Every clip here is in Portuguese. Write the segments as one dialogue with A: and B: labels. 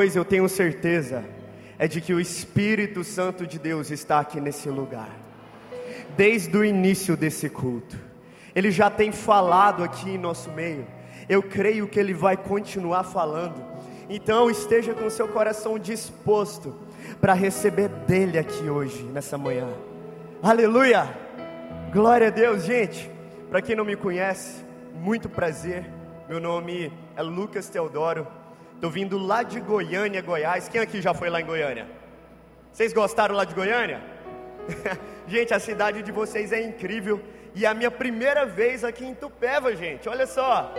A: Pois eu tenho certeza é de que o Espírito Santo de Deus está aqui nesse lugar, desde o início desse culto. Ele já tem falado aqui em nosso meio. Eu creio que ele vai continuar falando. Então esteja com seu coração disposto para receber dele aqui hoje, nessa manhã. Aleluia! Glória a Deus, gente. Para quem não me conhece, muito prazer. Meu nome é Lucas Teodoro. Estou vindo lá de Goiânia, Goiás. Quem aqui já foi lá em Goiânia? Vocês gostaram lá de Goiânia? gente, a cidade de vocês é incrível. E é a minha primeira vez aqui em Tupéva, gente. Olha só.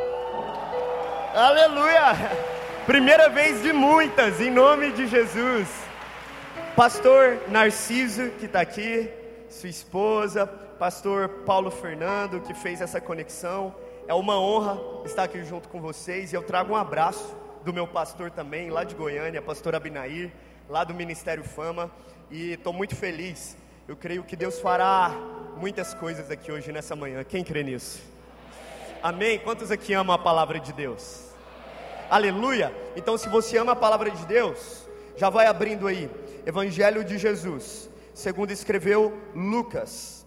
A: Aleluia! Primeira vez de muitas, em nome de Jesus. Pastor Narciso, que está aqui, sua esposa, Pastor Paulo Fernando, que fez essa conexão. É uma honra estar aqui junto com vocês e eu trago um abraço do meu pastor também, lá de Goiânia, pastor Abinair, lá do Ministério Fama, e estou muito feliz. Eu creio que Deus fará muitas coisas aqui hoje nessa manhã. Quem crê nisso? Amém? Quantos aqui amam a palavra de Deus? Aleluia! Então, se você ama a palavra de Deus, já vai abrindo aí, Evangelho de Jesus, segundo escreveu Lucas.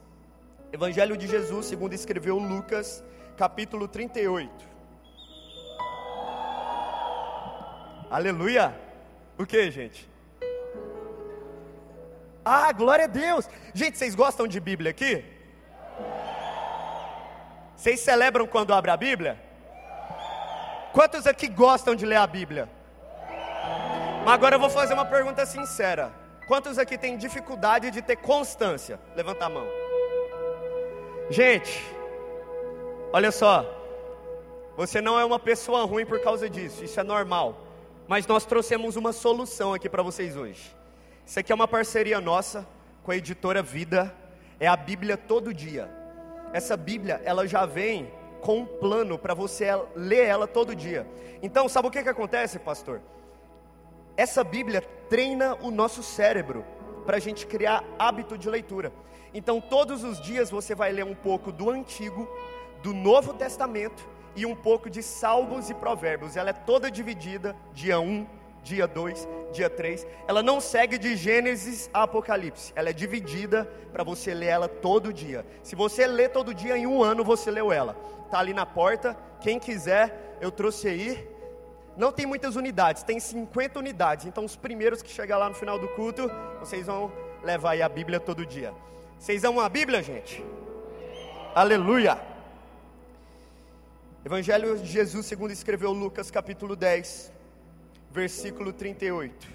A: Evangelho de Jesus, segundo escreveu Lucas, capítulo 38. Aleluia! O que, gente? Ah, glória a Deus! Gente, vocês gostam de Bíblia aqui? Vocês celebram quando abre a Bíblia? Quantos aqui gostam de ler a Bíblia? Mas agora eu vou fazer uma pergunta sincera. Quantos aqui têm dificuldade de ter constância? Levanta a mão. Gente, olha só. Você não é uma pessoa ruim por causa disso, isso é normal. Mas nós trouxemos uma solução aqui para vocês hoje. Isso aqui é uma parceria nossa com a editora Vida, é a Bíblia todo dia. Essa Bíblia, ela já vem com um plano para você ler ela todo dia. Então, sabe o que, que acontece, pastor? Essa Bíblia treina o nosso cérebro para a gente criar hábito de leitura. Então, todos os dias você vai ler um pouco do Antigo, do Novo Testamento e um pouco de Salmos e Provérbios. Ela é toda dividida, dia 1, dia 2, dia 3. Ela não segue de Gênesis a Apocalipse. Ela é dividida para você ler ela todo dia. Se você lê todo dia, em um ano você leu ela. Está ali na porta. Quem quiser, eu trouxe aí. Não tem muitas unidades, tem 50 unidades. Então, os primeiros que chegar lá no final do culto, vocês vão levar aí a Bíblia todo dia. Vocês amam a Bíblia, gente? Aleluia! Evangelho de Jesus, segundo escreveu Lucas, capítulo 10, versículo 38.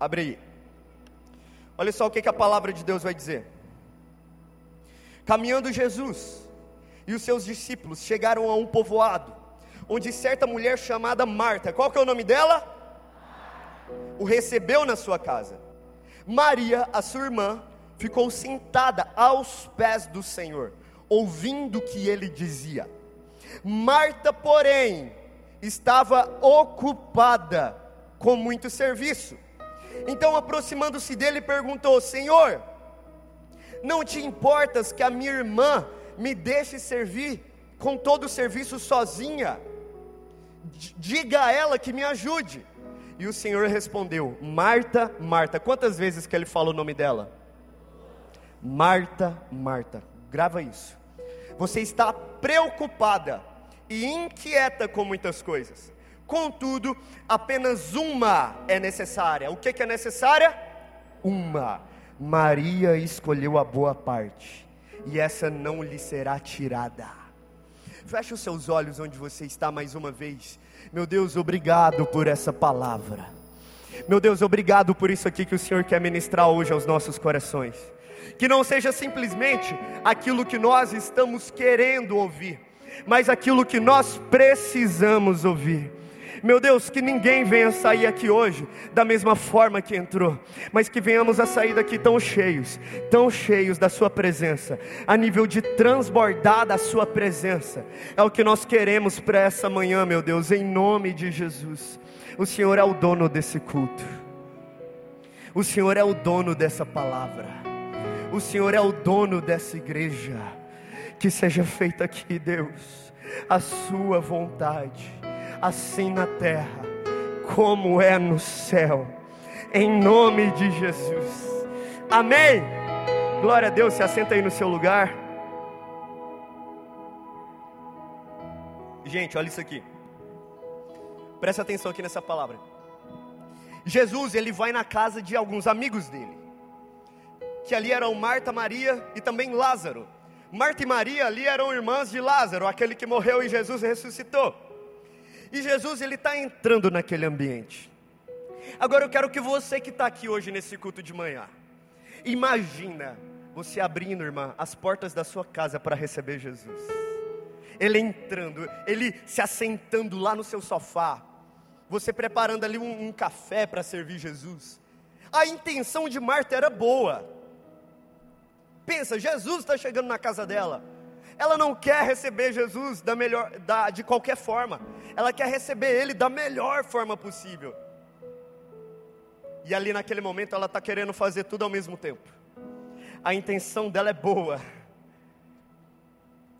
A: Abre aí. Olha só o que, que a palavra de Deus vai dizer. Caminhando Jesus e os seus discípulos chegaram a um povoado, onde certa mulher chamada Marta, qual que é o nome dela? O recebeu na sua casa. Maria, a sua irmã, ficou sentada aos pés do Senhor, ouvindo o que ele dizia. Marta, porém, estava ocupada com muito serviço. Então, aproximando-se dele, perguntou: Senhor, não te importas que a minha irmã me deixe servir com todo o serviço sozinha? Diga a ela que me ajude. E o Senhor respondeu: Marta, Marta. Quantas vezes que ele falou o nome dela? Marta, Marta. Grava isso. Você está preocupada e inquieta com muitas coisas. Contudo, apenas uma é necessária. O que, é necessária? Uma. Maria escolheu a boa parte, e essa não lhe será tirada. Feche os seus olhos onde você está mais uma vez. Meu Deus, obrigado por essa palavra. Meu Deus, obrigado por isso aqui que o Senhor quer ministrar hoje aos nossos corações. Que não seja simplesmente aquilo que nós estamos querendo ouvir, mas aquilo que nós precisamos ouvir. Meu Deus, que ninguém venha sair aqui hoje da mesma forma que entrou, mas que venhamos a sair daqui tão cheios, tão cheios da Sua presença, a nível de transbordar da Sua presença. É o que nós queremos para essa manhã, meu Deus, em nome de Jesus. O Senhor é o dono desse culto, o Senhor é o dono dessa palavra, o Senhor é o dono dessa igreja. Que seja feita aqui, Deus, a Sua vontade assim na terra como é no céu, em nome de Jesus. Amém. Glória a Deus, se assenta aí no seu lugar. Gente, olha isso aqui. Presta atenção aqui nessa palavra. Jesus, ele vai na casa de alguns amigos dele. Que ali eram Marta, Maria e também Lázaro. Marta e Maria ali eram irmãs de Lázaro, aquele que morreu e Jesus ressuscitou. E Jesus ele está entrando naquele ambiente. Agora eu quero que você que está aqui hoje nesse culto de manhã, imagina você abrindo, irmã, as portas da sua casa para receber Jesus. Ele entrando, ele se assentando lá no seu sofá, você preparando ali um, um café para servir Jesus. A intenção de Marta era boa. Pensa, Jesus está chegando na casa dela. Ela não quer receber Jesus da melhor, da, de qualquer forma. Ela quer receber Ele da melhor forma possível. E ali naquele momento ela está querendo fazer tudo ao mesmo tempo. A intenção dela é boa.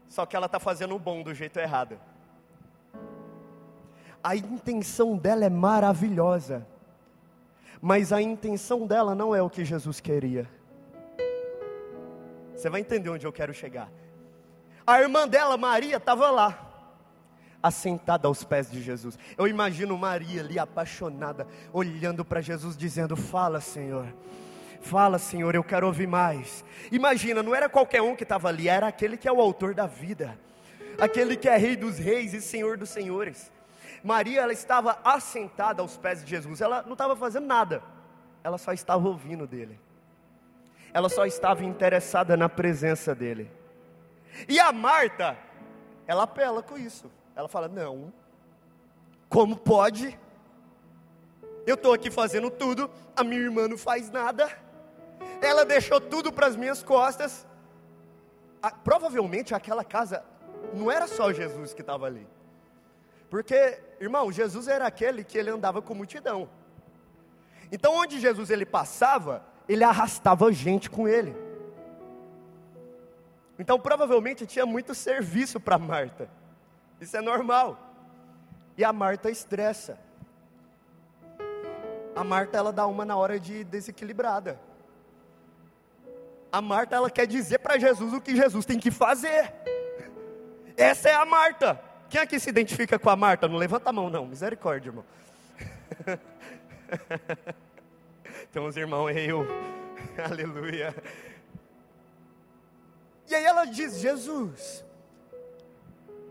A: Só que ela está fazendo o bom do jeito errado. A intenção dela é maravilhosa. Mas a intenção dela não é o que Jesus queria. Você vai entender onde eu quero chegar. A irmã dela, Maria, estava lá, assentada aos pés de Jesus. Eu imagino Maria ali apaixonada, olhando para Jesus, dizendo: Fala, Senhor. Fala, Senhor, eu quero ouvir mais. Imagina, não era qualquer um que estava ali, era aquele que é o autor da vida, aquele que é Rei dos Reis e Senhor dos Senhores. Maria, ela estava assentada aos pés de Jesus, ela não estava fazendo nada, ela só estava ouvindo dele ela só estava interessada na presença dele. E a Marta, ela apela com isso. Ela fala: Não, como pode? Eu estou aqui fazendo tudo, a minha irmã não faz nada, ela deixou tudo para as minhas costas. A, provavelmente aquela casa não era só Jesus que estava ali, porque, irmão, Jesus era aquele que ele andava com multidão. Então, onde Jesus ele passava, ele arrastava gente com ele. Então provavelmente tinha muito serviço para Marta. Isso é normal. E a Marta estressa. A Marta ela dá uma na hora de desequilibrada. A Marta ela quer dizer para Jesus o que Jesus tem que fazer. Essa é a Marta. Quem aqui se identifica com a Marta? Não levanta a mão não, misericórdia, irmão. Tem uns irmãos eu. Aleluia. E aí ela diz: Jesus,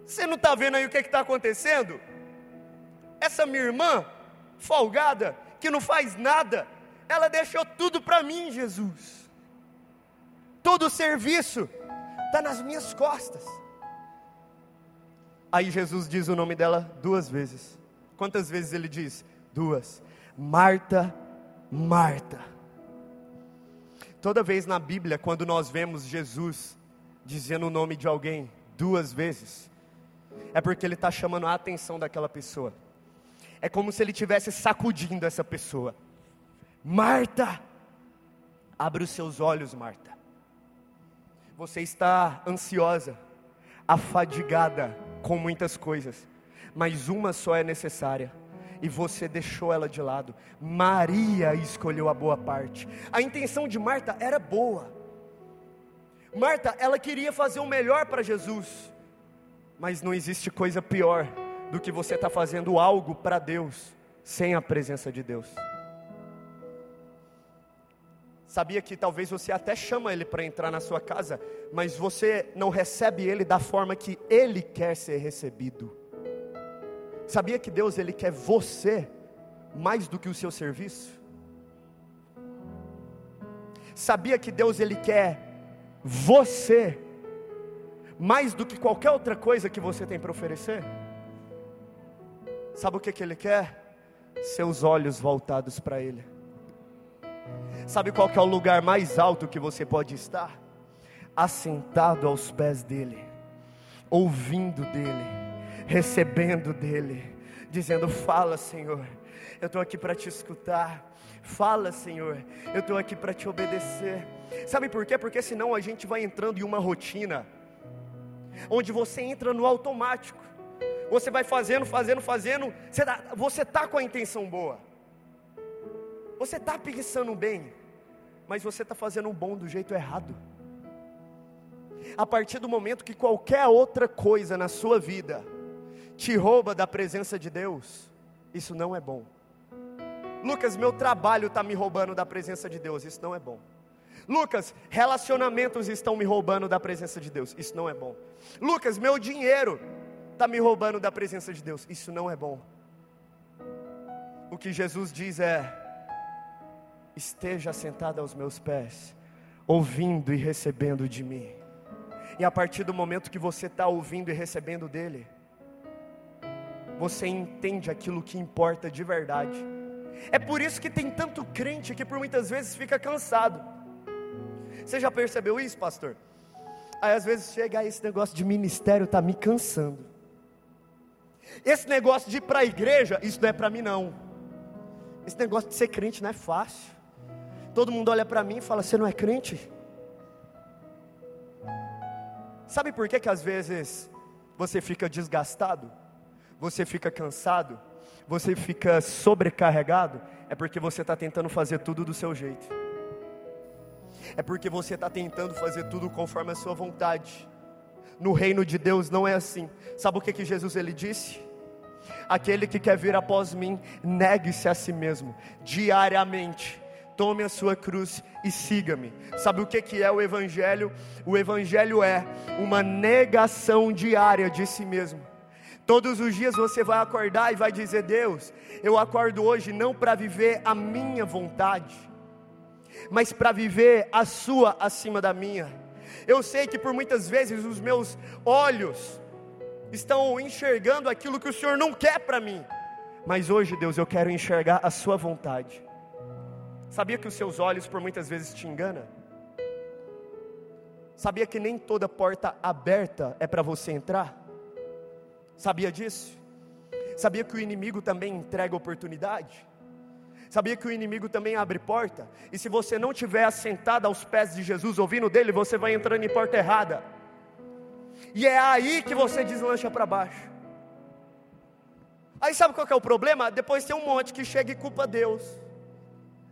A: você não está vendo aí o que está acontecendo? Essa minha irmã, folgada, que não faz nada, ela deixou tudo para mim, Jesus. Todo o serviço está nas minhas costas. Aí Jesus diz o nome dela duas vezes. Quantas vezes ele diz? Duas. Marta, Marta. Toda vez na Bíblia, quando nós vemos Jesus dizendo o nome de alguém duas vezes, é porque ele está chamando a atenção daquela pessoa. É como se ele estivesse sacudindo essa pessoa. Marta, abre os seus olhos, Marta. Você está ansiosa, afadigada com muitas coisas, mas uma só é necessária e você deixou ela de lado. Maria escolheu a boa parte. A intenção de Marta era boa. Marta, ela queria fazer o melhor para Jesus, mas não existe coisa pior do que você estar tá fazendo algo para Deus sem a presença de Deus. Sabia que talvez você até chama ele para entrar na sua casa, mas você não recebe ele da forma que ele quer ser recebido. Sabia que Deus ele quer você mais do que o seu serviço? Sabia que Deus ele quer você mais do que qualquer outra coisa que você tem para oferecer? Sabe o que que ele quer? Seus olhos voltados para ele. Sabe qual é o lugar mais alto que você pode estar? Assentado aos pés dele, ouvindo dele recebendo dele, dizendo: Fala, Senhor, eu estou aqui para te escutar. Fala, Senhor, eu estou aqui para te obedecer. Sabe por quê? Porque senão a gente vai entrando em uma rotina, onde você entra no automático. Você vai fazendo, fazendo, fazendo. Você está tá com a intenção boa. Você está pensando bem. Mas você está fazendo o bom do jeito errado. A partir do momento que qualquer outra coisa na sua vida te rouba da presença de Deus, isso não é bom. Lucas, meu trabalho está me roubando da presença de Deus, isso não é bom. Lucas, relacionamentos estão me roubando da presença de Deus, isso não é bom. Lucas, meu dinheiro está me roubando da presença de Deus, isso não é bom. O que Jesus diz é: esteja sentado aos meus pés, ouvindo e recebendo de mim. E a partir do momento que você está ouvindo e recebendo dele, você entende aquilo que importa de verdade. É por isso que tem tanto crente que por muitas vezes fica cansado. Você já percebeu isso, pastor? Aí às vezes chega esse negócio de ministério tá me cansando. Esse negócio de ir para a igreja, isso não é para mim não. Esse negócio de ser crente não é fácil. Todo mundo olha para mim e fala: "Você não é crente?" Sabe por que que às vezes você fica desgastado? Você fica cansado? Você fica sobrecarregado? É porque você está tentando fazer tudo do seu jeito. É porque você está tentando fazer tudo conforme a sua vontade. No reino de Deus não é assim. Sabe o que, que Jesus ele disse? Aquele que quer vir após mim, negue-se a si mesmo, diariamente tome a sua cruz e siga-me. Sabe o que, que é o Evangelho? O Evangelho é uma negação diária de si mesmo. Todos os dias você vai acordar e vai dizer: Deus, eu acordo hoje não para viver a minha vontade, mas para viver a sua acima da minha. Eu sei que por muitas vezes os meus olhos estão enxergando aquilo que o Senhor não quer para mim, mas hoje, Deus, eu quero enxergar a sua vontade. Sabia que os seus olhos por muitas vezes te enganam? Sabia que nem toda porta aberta é para você entrar? Sabia disso? Sabia que o inimigo também entrega oportunidade? Sabia que o inimigo também abre porta? E se você não estiver assentado aos pés de Jesus, ouvindo dele, você vai entrando em porta errada. E é aí que você deslancha para baixo. Aí sabe qual é o problema? Depois tem um monte que chega e culpa Deus.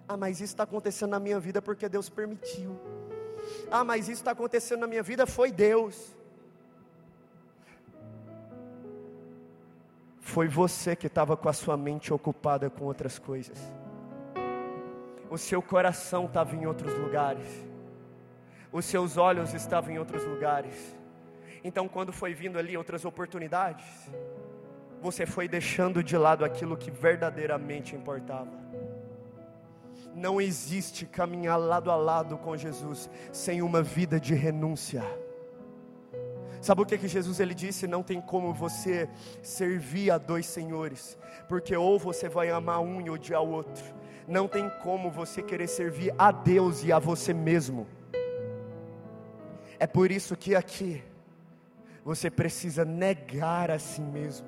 A: Ah, mas isso está acontecendo na minha vida porque Deus permitiu. Ah, mas isso está acontecendo na minha vida foi Deus. Foi você que estava com a sua mente ocupada com outras coisas. O seu coração estava em outros lugares. Os seus olhos estavam em outros lugares. Então, quando foi vindo ali outras oportunidades, você foi deixando de lado aquilo que verdadeiramente importava. Não existe caminhar lado a lado com Jesus sem uma vida de renúncia. Sabe o que, que Jesus ele disse? Não tem como você servir a dois senhores, porque ou você vai amar um e odiar o outro. Não tem como você querer servir a Deus e a você mesmo. É por isso que aqui você precisa negar a si mesmo.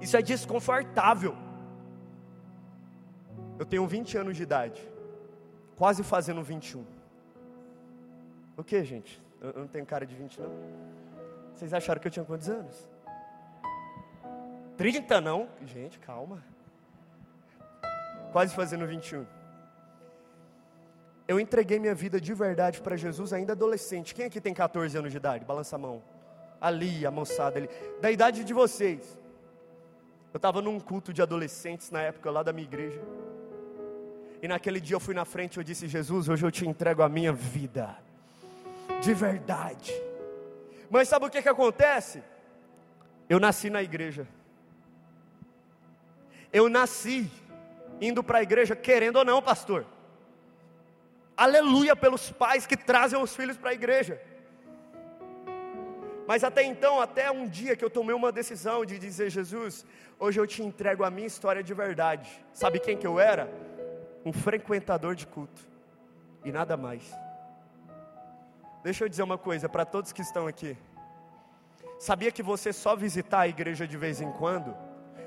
A: Isso é desconfortável. Eu tenho 20 anos de idade, quase fazendo 21. O que, gente? Eu não tenho cara de 20, não? Vocês acharam que eu tinha quantos anos? 30 não? Gente, calma. Quase fazendo 21. Eu entreguei minha vida de verdade para Jesus ainda adolescente. Quem aqui tem 14 anos de idade? Balança a mão. Ali, a moçada ali. Da idade de vocês. Eu estava num culto de adolescentes na época lá da minha igreja. E naquele dia eu fui na frente e eu disse: Jesus, hoje eu te entrego a minha vida, de verdade. Mas sabe o que, que acontece? Eu nasci na igreja. Eu nasci indo para a igreja, querendo ou não, pastor. Aleluia pelos pais que trazem os filhos para a igreja. Mas até então, até um dia que eu tomei uma decisão de dizer: Jesus, hoje eu te entrego a minha história de verdade. Sabe quem que eu era? um frequentador de culto e nada mais. Deixa eu dizer uma coisa para todos que estão aqui. Sabia que você só visitar a igreja de vez em quando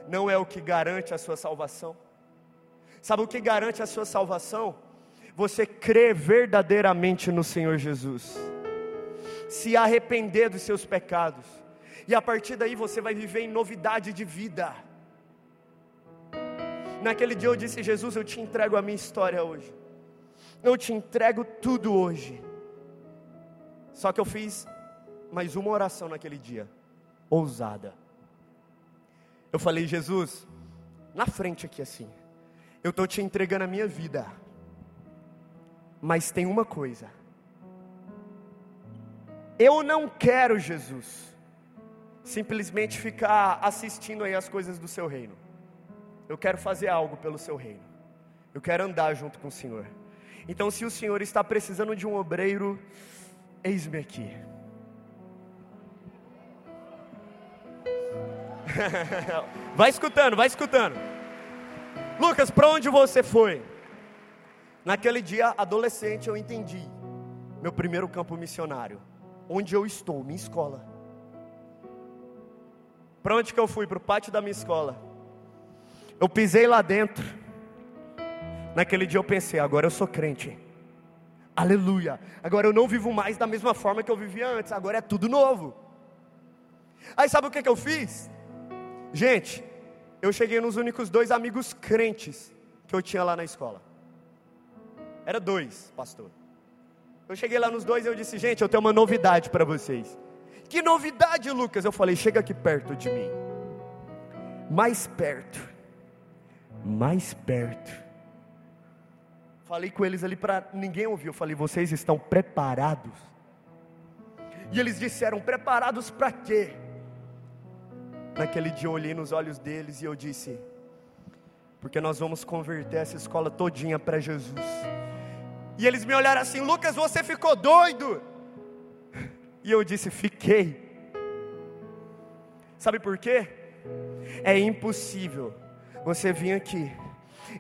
A: não é o que garante a sua salvação? Sabe o que garante a sua salvação? Você crer verdadeiramente no Senhor Jesus, se arrepender dos seus pecados E a partir daí você vai viver em novidade de vida. Naquele dia eu disse: Jesus, eu te entrego a minha história hoje. Eu te entrego tudo hoje. Só que eu fiz mais uma oração naquele dia, ousada. Eu falei: Jesus, na frente aqui assim, eu estou te entregando a minha vida. Mas tem uma coisa. Eu não quero, Jesus, simplesmente ficar assistindo aí as coisas do seu reino. Eu quero fazer algo pelo seu reino. Eu quero andar junto com o Senhor. Então, se o Senhor está precisando de um obreiro, eis-me aqui. vai escutando, vai escutando. Lucas, para onde você foi? Naquele dia, adolescente, eu entendi meu primeiro campo missionário. Onde eu estou, minha escola. Para onde que eu fui? Para o pátio da minha escola. Eu pisei lá dentro. Naquele dia eu pensei, agora eu sou crente. Aleluia. Agora eu não vivo mais da mesma forma que eu vivia antes. Agora é tudo novo. Aí sabe o que, que eu fiz? Gente, eu cheguei nos únicos dois amigos crentes que eu tinha lá na escola. Era dois, pastor. Eu cheguei lá nos dois e eu disse, gente, eu tenho uma novidade para vocês. Que novidade, Lucas? Eu falei, chega aqui perto de mim. Mais perto. Mais perto. Falei com eles ali para ninguém ouvir. Eu falei, vocês estão preparados? E eles disseram, preparados para quê? Naquele dia eu olhei nos olhos deles e eu disse: Porque nós vamos converter essa escola todinha para Jesus. E eles me olharam assim: Lucas, você ficou doido? E eu disse: Fiquei. Sabe por quê? É impossível você vir aqui,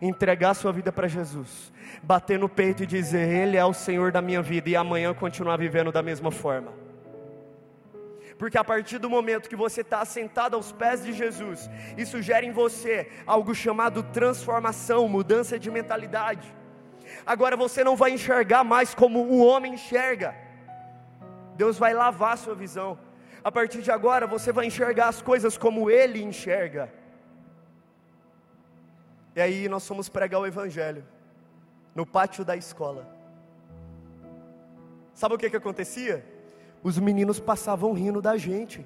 A: entregar sua vida para Jesus, bater no peito e dizer: Ele é o Senhor da minha vida, e amanhã continuar vivendo da mesma forma porque a partir do momento que você está sentado aos pés de Jesus, isso gera em você algo chamado transformação, mudança de mentalidade. Agora você não vai enxergar mais como o homem enxerga, Deus vai lavar a sua visão. A partir de agora você vai enxergar as coisas como Ele enxerga. E aí nós fomos pregar o Evangelho no pátio da escola. Sabe o que, que acontecia? os meninos passavam rindo da gente.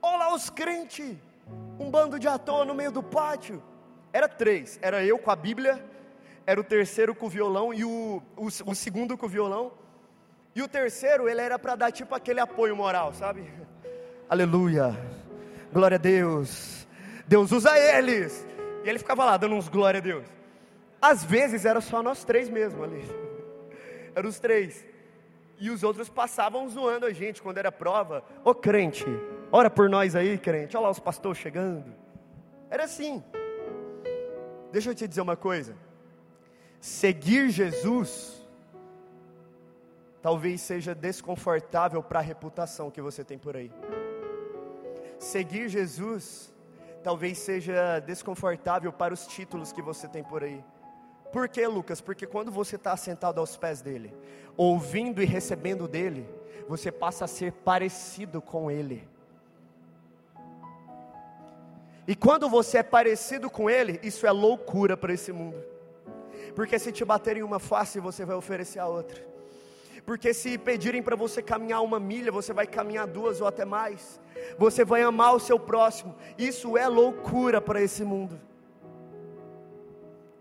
A: Olha lá os crentes, um bando de ator no meio do pátio. Era três, era eu com a Bíblia, era o terceiro com o violão e o, o, o segundo com o violão. E o terceiro, ele era para dar tipo aquele apoio moral, sabe? Aleluia, glória a Deus, Deus usa eles. E ele ficava lá dando uns glória a Deus. Às vezes era só nós três mesmo ali, eram os três. E os outros passavam zoando a gente quando era prova. Ô crente, ora por nós aí, crente. Olha lá os pastores chegando. Era assim. Deixa eu te dizer uma coisa. Seguir Jesus talvez seja desconfortável para a reputação que você tem por aí. Seguir Jesus talvez seja desconfortável para os títulos que você tem por aí. Por que, Lucas? Porque quando você está sentado aos pés dele, ouvindo e recebendo dele, você passa a ser parecido com ele. E quando você é parecido com ele, isso é loucura para esse mundo. Porque se te baterem uma face, você vai oferecer a outra. Porque se pedirem para você caminhar uma milha, você vai caminhar duas ou até mais. Você vai amar o seu próximo. Isso é loucura para esse mundo.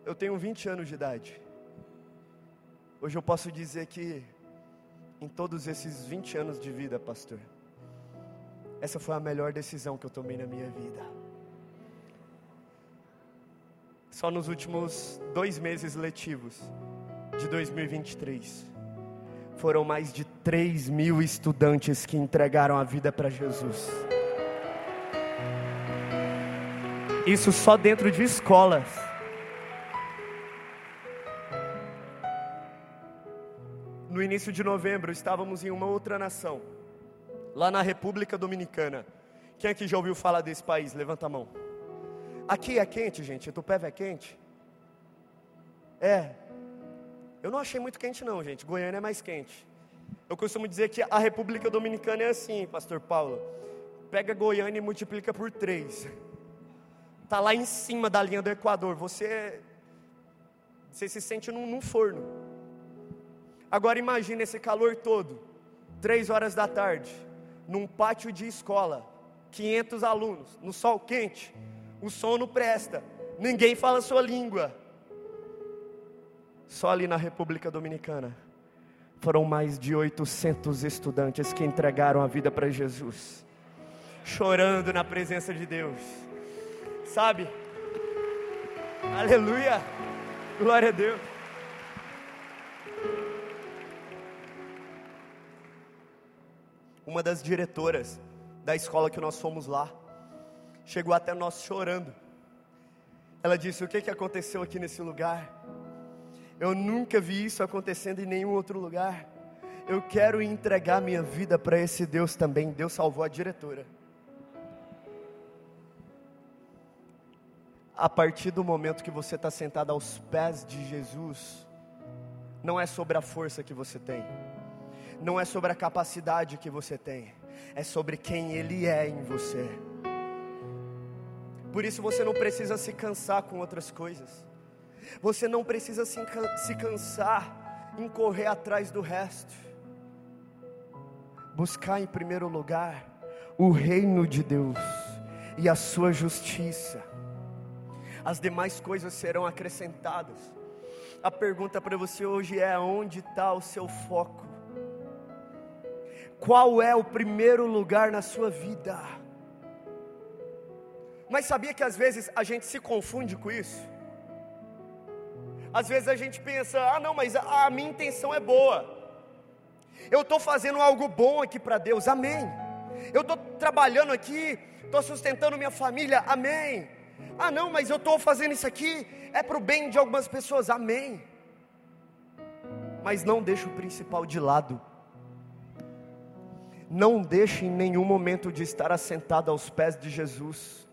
A: Eu tenho 20 anos de idade. Hoje eu posso dizer que, em todos esses 20 anos de vida, pastor, essa foi a melhor decisão que eu tomei na minha vida. Só nos últimos dois meses letivos de 2023, foram mais de 3 mil estudantes que entregaram a vida para Jesus. Isso só dentro de escolas. no início de novembro, estávamos em uma outra nação, lá na República Dominicana. Quem aqui já ouviu falar desse país? Levanta a mão. Aqui é quente, gente. Tupéva é quente? É. Eu não achei muito quente, não, gente. Goiânia é mais quente. Eu costumo dizer que a República Dominicana é assim, Pastor Paulo. Pega Goiânia e multiplica por três. Está lá em cima da linha do Equador. Você, você se sente num, num forno. Agora imagine esse calor todo, três horas da tarde, num pátio de escola, 500 alunos, no sol quente, o som não presta, ninguém fala a sua língua. Só ali na República Dominicana foram mais de 800 estudantes que entregaram a vida para Jesus, chorando na presença de Deus, sabe? Aleluia, glória a Deus. Uma das diretoras da escola que nós fomos lá chegou até nós chorando. Ela disse: O que, que aconteceu aqui nesse lugar? Eu nunca vi isso acontecendo em nenhum outro lugar. Eu quero entregar minha vida para esse Deus também. Deus salvou a diretora. A partir do momento que você está sentado aos pés de Jesus, não é sobre a força que você tem, não é sobre a capacidade que você tem, é sobre quem Ele é em você. Por isso você não precisa se cansar com outras coisas. Você não precisa se, cansar em correr atrás do resto. Buscar em primeiro lugar o reino de Deus e a sua justiça. As demais coisas serão acrescentadas. A pergunta para você hoje é: onde está o seu foco? Qual é o primeiro lugar na sua vida? Mas sabia que às vezes a gente se confunde com isso? Às vezes a gente pensa: ah, não, mas a, minha intenção é boa. Eu estou fazendo algo bom aqui para Deus, amém. Eu estou trabalhando aqui, estou sustentando minha família, amém. Ah, não, mas eu estou fazendo isso aqui, é para o bem de algumas pessoas, amém. Mas não deixe o principal de lado. Não deixe em nenhum momento de estar assentado aos pés de Jesus.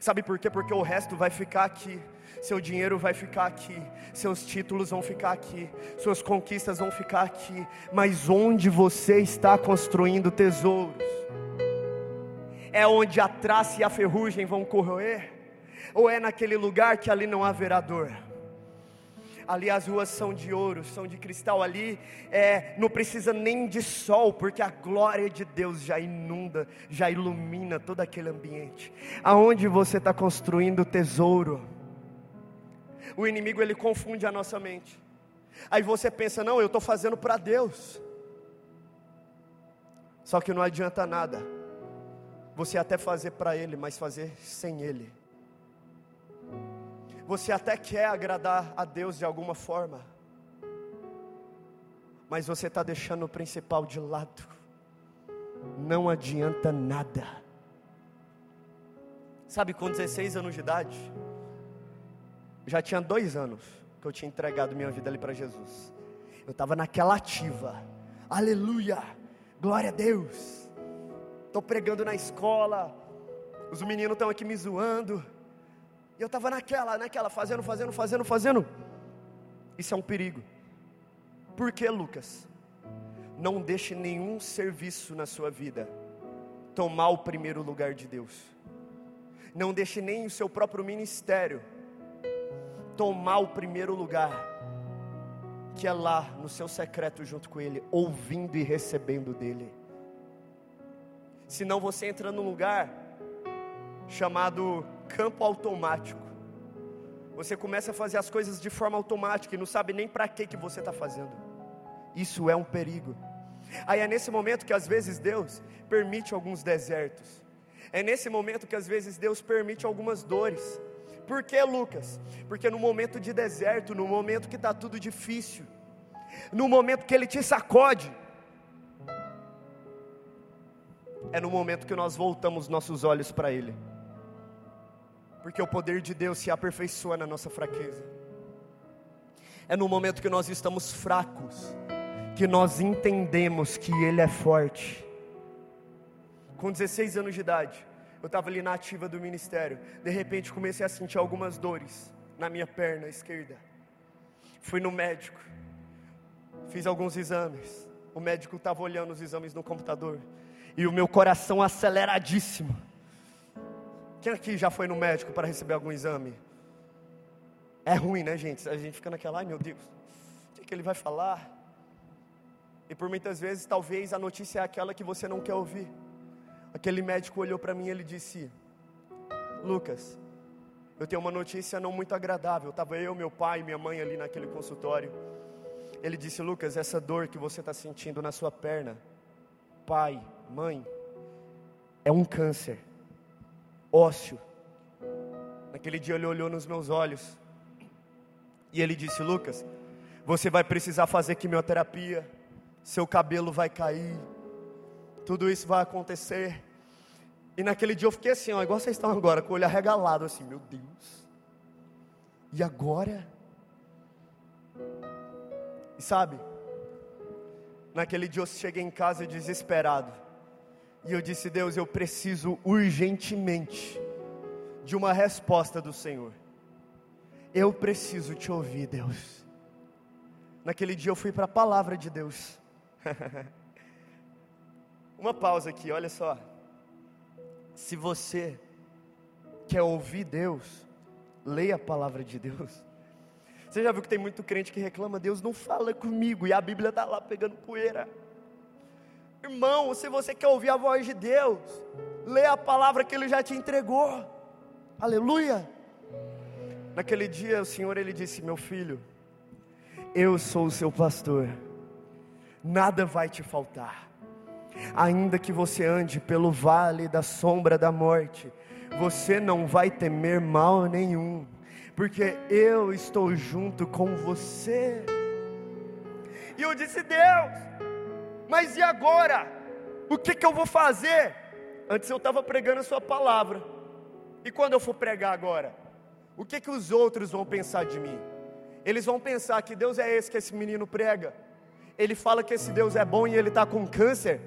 A: Sabe por quê? Porque o resto vai ficar aqui seu dinheiro vai ficar aqui, seus títulos vão ficar aqui, suas conquistas vão ficar aqui, mas onde você está construindo tesouros? É onde a traça e a ferrugem vão corroer? Ou é naquele lugar que ali não haverá dor? ali as ruas são de ouro, são de cristal, ali é, não precisa nem de sol, porque a glória de Deus já inunda, já ilumina todo aquele ambiente. Aonde você está construindo tesouro? O inimigo ele confunde a nossa mente. Aí você pensa, não, eu estou fazendo para Deus. Só que não adianta nada. Você até fazer para Ele, mas fazer sem Ele. Você até quer agradar a Deus de alguma forma, mas você está deixando o principal de lado. Não adianta nada. Sabe, com 16 anos de idade, já tinha dois anos que eu tinha entregado minha vida ali para Jesus. Eu estava naquela ativa, aleluia, glória a Deus. Estou pregando na escola, os meninos estão aqui me zoando. E eu estava naquela, naquela, fazendo, fazendo, fazendo, fazendo. Isso é um perigo. Por que, Lucas? Não deixe nenhum serviço na sua vida tomar o primeiro lugar de Deus. Não deixe nem o seu próprio ministério tomar o primeiro lugar, que é lá no seu secreto junto com Ele, ouvindo e recebendo dEle. Senão você entra num lugar chamado campo automático. Você começa a fazer as coisas de forma automática e não sabe nem para que que você está fazendo. Isso é um perigo. Aí é nesse momento que às vezes Deus permite alguns desertos. É nesse momento que às vezes Deus permite algumas dores. Por que, Lucas? Porque no momento de deserto, no momento que está tudo difícil, no momento que Ele te sacode, é no momento que nós voltamos nossos olhos para Ele, porque o poder de Deus se aperfeiçoa na nossa fraqueza, é no momento que nós estamos fracos, que nós entendemos que Ele é forte. Com 16 anos de idade, eu estava ali na ativa do ministério. De repente comecei a sentir algumas dores na minha perna esquerda. Fui no médico, fiz alguns exames, o médico estava olhando os exames no computador e o meu coração aceleradíssimo. Quem aqui já foi no médico para receber algum exame? É ruim, né, gente? A gente fica naquela, ai meu Deus, o que, que ele vai falar? E por muitas vezes, talvez a notícia é aquela que você não quer ouvir. Aquele médico olhou para mim e ele disse: Lucas, eu tenho uma notícia não muito agradável. Estava eu, meu pai e minha mãe ali naquele consultório. Ele disse: Lucas, essa dor que você está sentindo na sua perna, pai, mãe, é um câncer ósseo. Naquele dia ele olhou nos meus olhos e ele disse: Lucas, você vai precisar fazer quimioterapia, seu cabelo vai cair, tudo isso vai acontecer. E naquele dia eu fiquei assim, ó, igual vocês estão agora, com o olho arregalado, assim, meu Deus. E agora? E sabe, naquele dia eu cheguei em casa desesperado. E eu disse, Deus, eu preciso urgentemente de uma resposta do Senhor. Eu preciso te ouvir, Deus. Naquele dia eu fui para a palavra de Deus. uma pausa aqui, olha só. Se você quer ouvir Deus, leia a palavra de Deus. Você já viu que tem muito crente que reclama, Deus não fala comigo, e a Bíblia está lá pegando poeira. Irmão, se você quer ouvir a voz de Deus, leia a palavra que Ele já te entregou. Aleluia. Naquele dia o Senhor ele disse: Meu filho, eu sou o seu pastor, nada vai te faltar. Ainda que você ande pelo vale da sombra da morte, você não vai temer mal nenhum, porque eu estou junto com você. E eu disse: Deus, mas e agora? O que, que eu vou fazer? Antes eu estava pregando a Sua palavra, e quando eu for pregar agora? o que, que os outros vão pensar de mim? Eles vão pensar que Deus é esse que esse menino prega. Ele fala que esse Deus é bom e ele está com câncer.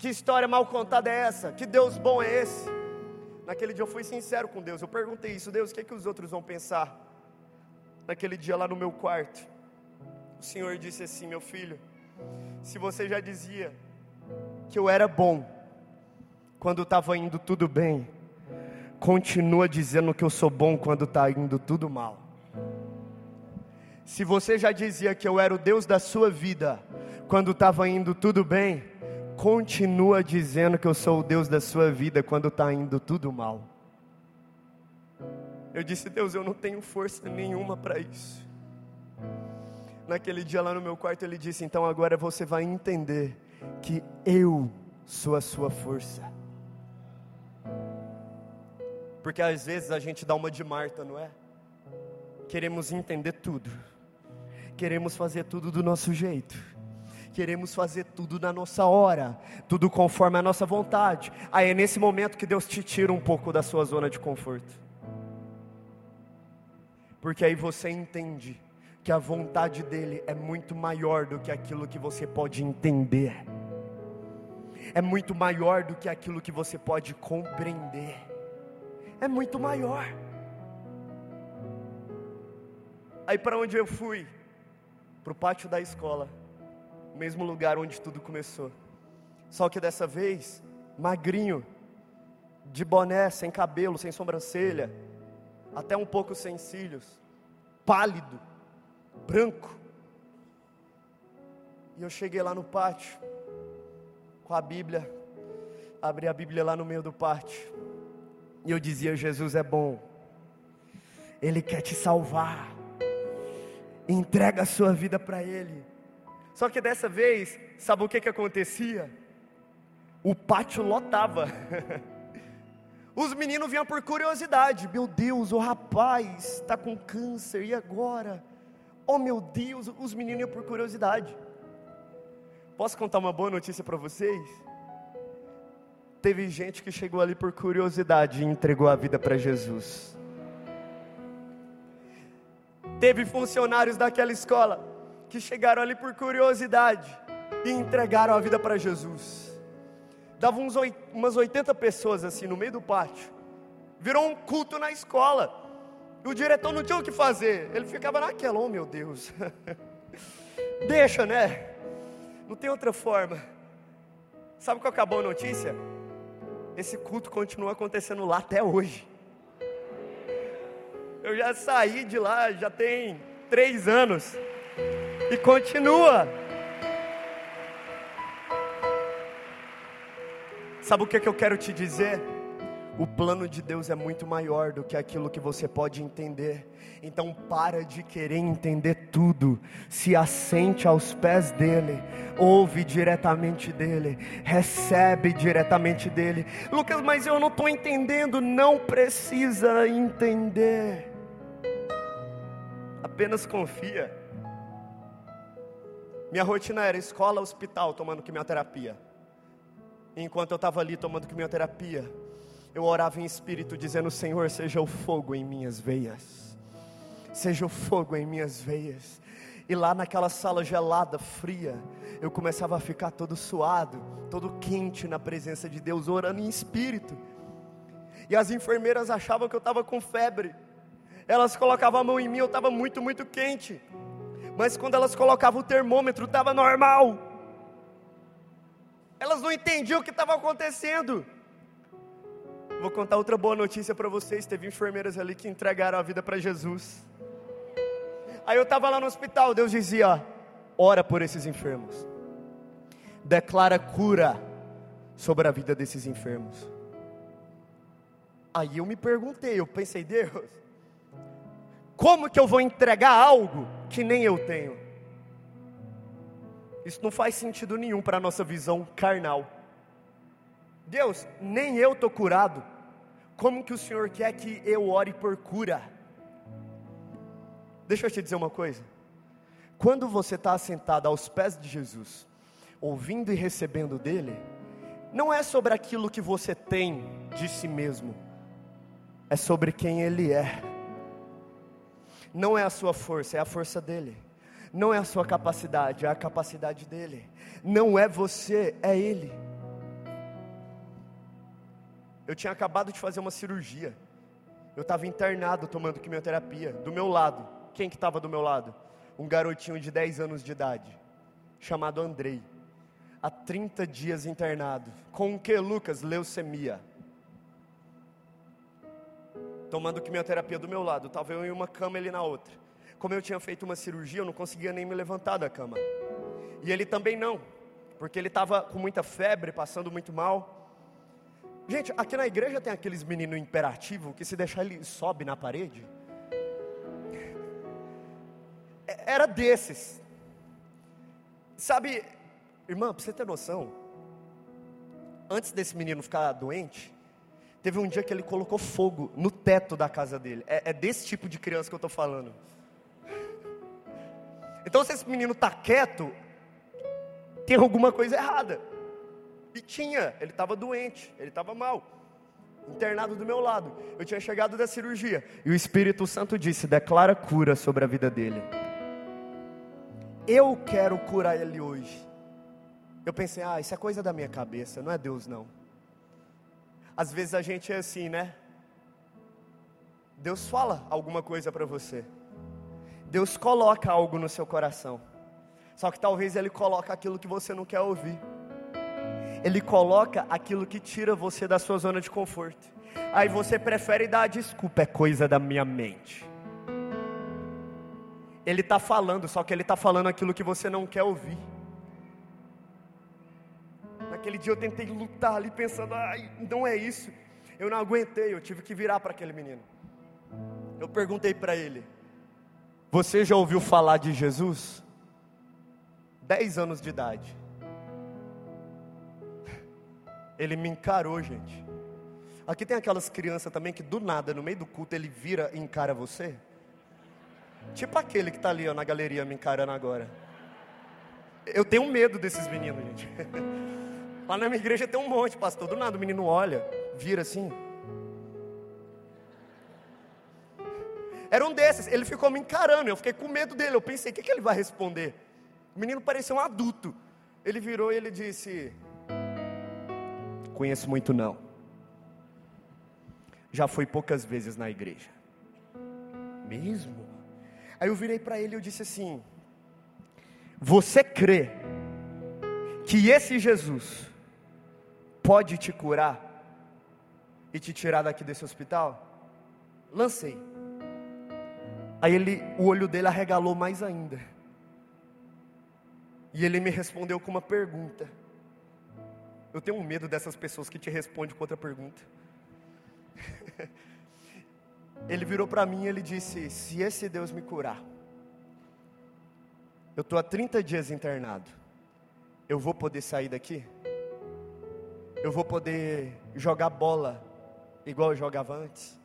A: Que história mal contada é essa? Que Deus bom é esse? Naquele dia eu fui sincero com Deus. Eu perguntei isso, Deus, o que, que os outros vão pensar? Naquele dia lá no meu quarto, o Senhor disse assim: Meu filho, se você já dizia que eu era bom quando estava indo tudo bem, continua dizendo que eu sou bom quando está indo tudo mal. Se você já dizia que eu era o Deus da sua vida quando estava indo tudo bem, continua dizendo que eu sou o Deus da sua vida quando está indo tudo mal. Eu disse, Deus, eu não tenho força nenhuma para isso. Naquele dia lá no meu quarto, ele disse: Então agora você vai entender que eu sou a sua força. Porque às vezes a gente dá uma de Marta, não é? Queremos entender tudo, queremos fazer tudo do nosso jeito, queremos fazer tudo na nossa hora, tudo conforme a nossa vontade. Aí é nesse momento que Deus te tira um pouco da sua zona de conforto, porque aí você entende que a vontade dEle é muito maior do que aquilo que você pode entender, é muito maior do que aquilo que você pode compreender é muito maior. Aí para onde eu fui? Para o pátio da escola, o mesmo lugar onde tudo começou. Só que dessa vez, magrinho, de boné, sem cabelo, sem sobrancelha, até um pouco sem cílios, pálido, branco. E eu cheguei lá no pátio, com a Bíblia, abri a Bíblia lá no meio do pátio. E eu dizia: Jesus é bom, Ele quer te salvar, entrega a sua vida para Ele. Só que dessa vez, sabe o que, que acontecia? O pátio lotava. Os meninos vinham por curiosidade. Meu Deus, o rapaz está com câncer, e agora? Oh meu Deus, os meninos iam por curiosidade. Posso contar uma boa notícia para vocês? Teve gente que chegou ali por curiosidade e entregou a vida para Jesus. Teve funcionários daquela escola que chegaram ali por curiosidade e entregaram a vida para Jesus. Davam uns, umas 80 pessoas assim no meio do pátio. Virou um culto na escola. E o diretor não tinha o que fazer. Ele ficava naquela, oh meu Deus. Deixa, né? Não tem outra forma. Sabe qual acabou a notícia? Esse culto continua acontecendo lá até hoje. Eu já saí de lá, já tem três anos. E continua. Sabe o que, é que eu quero te dizer? O plano de Deus é muito maior do que aquilo que você pode entender. Então para de querer entender tudo. Se assente aos pés dele, ouve diretamente dele, recebe diretamente dele. Lucas, mas eu não estou entendendo. Não precisa entender. Apenas confia. Minha rotina era escola, hospital, tomando quimioterapia. Enquanto eu estava ali tomando quimioterapia, eu orava em espírito, dizendo: Senhor, seja o fogo em minhas veias, seja o fogo em minhas veias. E lá naquela sala gelada, fria, eu começava a ficar todo suado, todo quente na presença de Deus, orando em espírito. E as enfermeiras achavam que eu estava com febre, elas colocavam a mão em mim, eu estava muito, muito quente. Mas quando elas colocavam o termômetro, estava normal. Elas não entendiam o que estava acontecendo. Vou contar outra boa notícia para vocês. Teve enfermeiras ali que entregaram a vida para Jesus. Aí eu estava lá no hospital, Deus dizia: ora por esses enfermos, declara cura sobre a vida desses enfermos. Aí eu me perguntei, eu pensei, Deus, como que eu vou entregar algo que nem eu tenho? Isso não faz sentido nenhum para a nossa visão carnal. Deus, nem eu estou curado. Como que o Senhor quer que eu ore por cura? Deixa eu te dizer uma coisa. Quando você está sentado aos pés de Jesus, ouvindo e recebendo dele, não é sobre aquilo que você tem de si mesmo, é sobre quem ele é. Não é a sua força, é a força dele. Não é a sua capacidade, é a capacidade dele. Não é você, é ele. Eu tinha acabado de fazer uma cirurgia. Eu estava internado tomando quimioterapia. Do meu lado, quem que estava do meu lado? Um garotinho de 10 anos de idade, chamado Andrei. Há 30 dias internado. Com o que, Lucas? Leucemia. Tomando quimioterapia do meu lado. Estava eu em uma cama, ele na outra. Como eu tinha feito uma cirurgia, eu não conseguia nem me levantar da cama. E ele também não, porque ele estava com muita febre, passando muito mal. Gente, aqui na igreja tem aqueles meninos imperativos que se deixar ele sobe na parede. É, era desses. Sabe, irmã, para você ter noção, antes desse menino ficar doente, teve um dia que ele colocou fogo no teto da casa dele. É, é desse tipo de criança que eu estou falando. Então, se esse menino está quieto, tem alguma coisa errada. E tinha, ele estava doente, ele estava mal, internado do meu lado. Eu tinha chegado da cirurgia e o Espírito Santo disse: declara cura sobre a vida dele. Eu quero curar ele hoje. Eu pensei, ah, isso é coisa da minha cabeça, não é Deus não. Às vezes a gente é assim, né? Deus fala alguma coisa para você. Deus coloca algo no seu coração. Só que talvez Ele coloque aquilo que você não quer ouvir. Ele coloca aquilo que tira você da sua zona de conforto. Aí você prefere dar a desculpa, é coisa da minha mente. Ele está falando, só que ele está falando aquilo que você não quer ouvir. Naquele dia eu tentei lutar ali pensando, ai, não é isso. Eu não aguentei, eu tive que virar para aquele menino. Eu perguntei para ele: Você já ouviu falar de Jesus? Dez anos de idade. Ele me encarou, gente. Aqui tem aquelas crianças também que do nada, no meio do culto, ele vira e encara você. Tipo aquele que está ali ó, na galeria me encarando agora. Eu tenho medo desses meninos, gente. Lá na minha igreja tem um monte, pastor. Do nada o menino olha, vira assim. Era um desses, ele ficou me encarando, eu fiquei com medo dele. Eu pensei, o que, que ele vai responder? O menino parecia um adulto. Ele virou e ele disse: Conheço muito não. Já fui poucas vezes na igreja. Mesmo? Aí eu virei para ele e eu disse assim: Você crê que esse Jesus pode te curar e te tirar daqui desse hospital? Lancei. Aí ele, o olho dele arregalou mais ainda. E ele me respondeu com uma pergunta. Eu tenho um medo dessas pessoas que te respondem com outra pergunta. ele virou para mim e ele disse: Se esse Deus me curar, eu estou há 30 dias internado, eu vou poder sair daqui? Eu vou poder jogar bola igual eu jogava antes?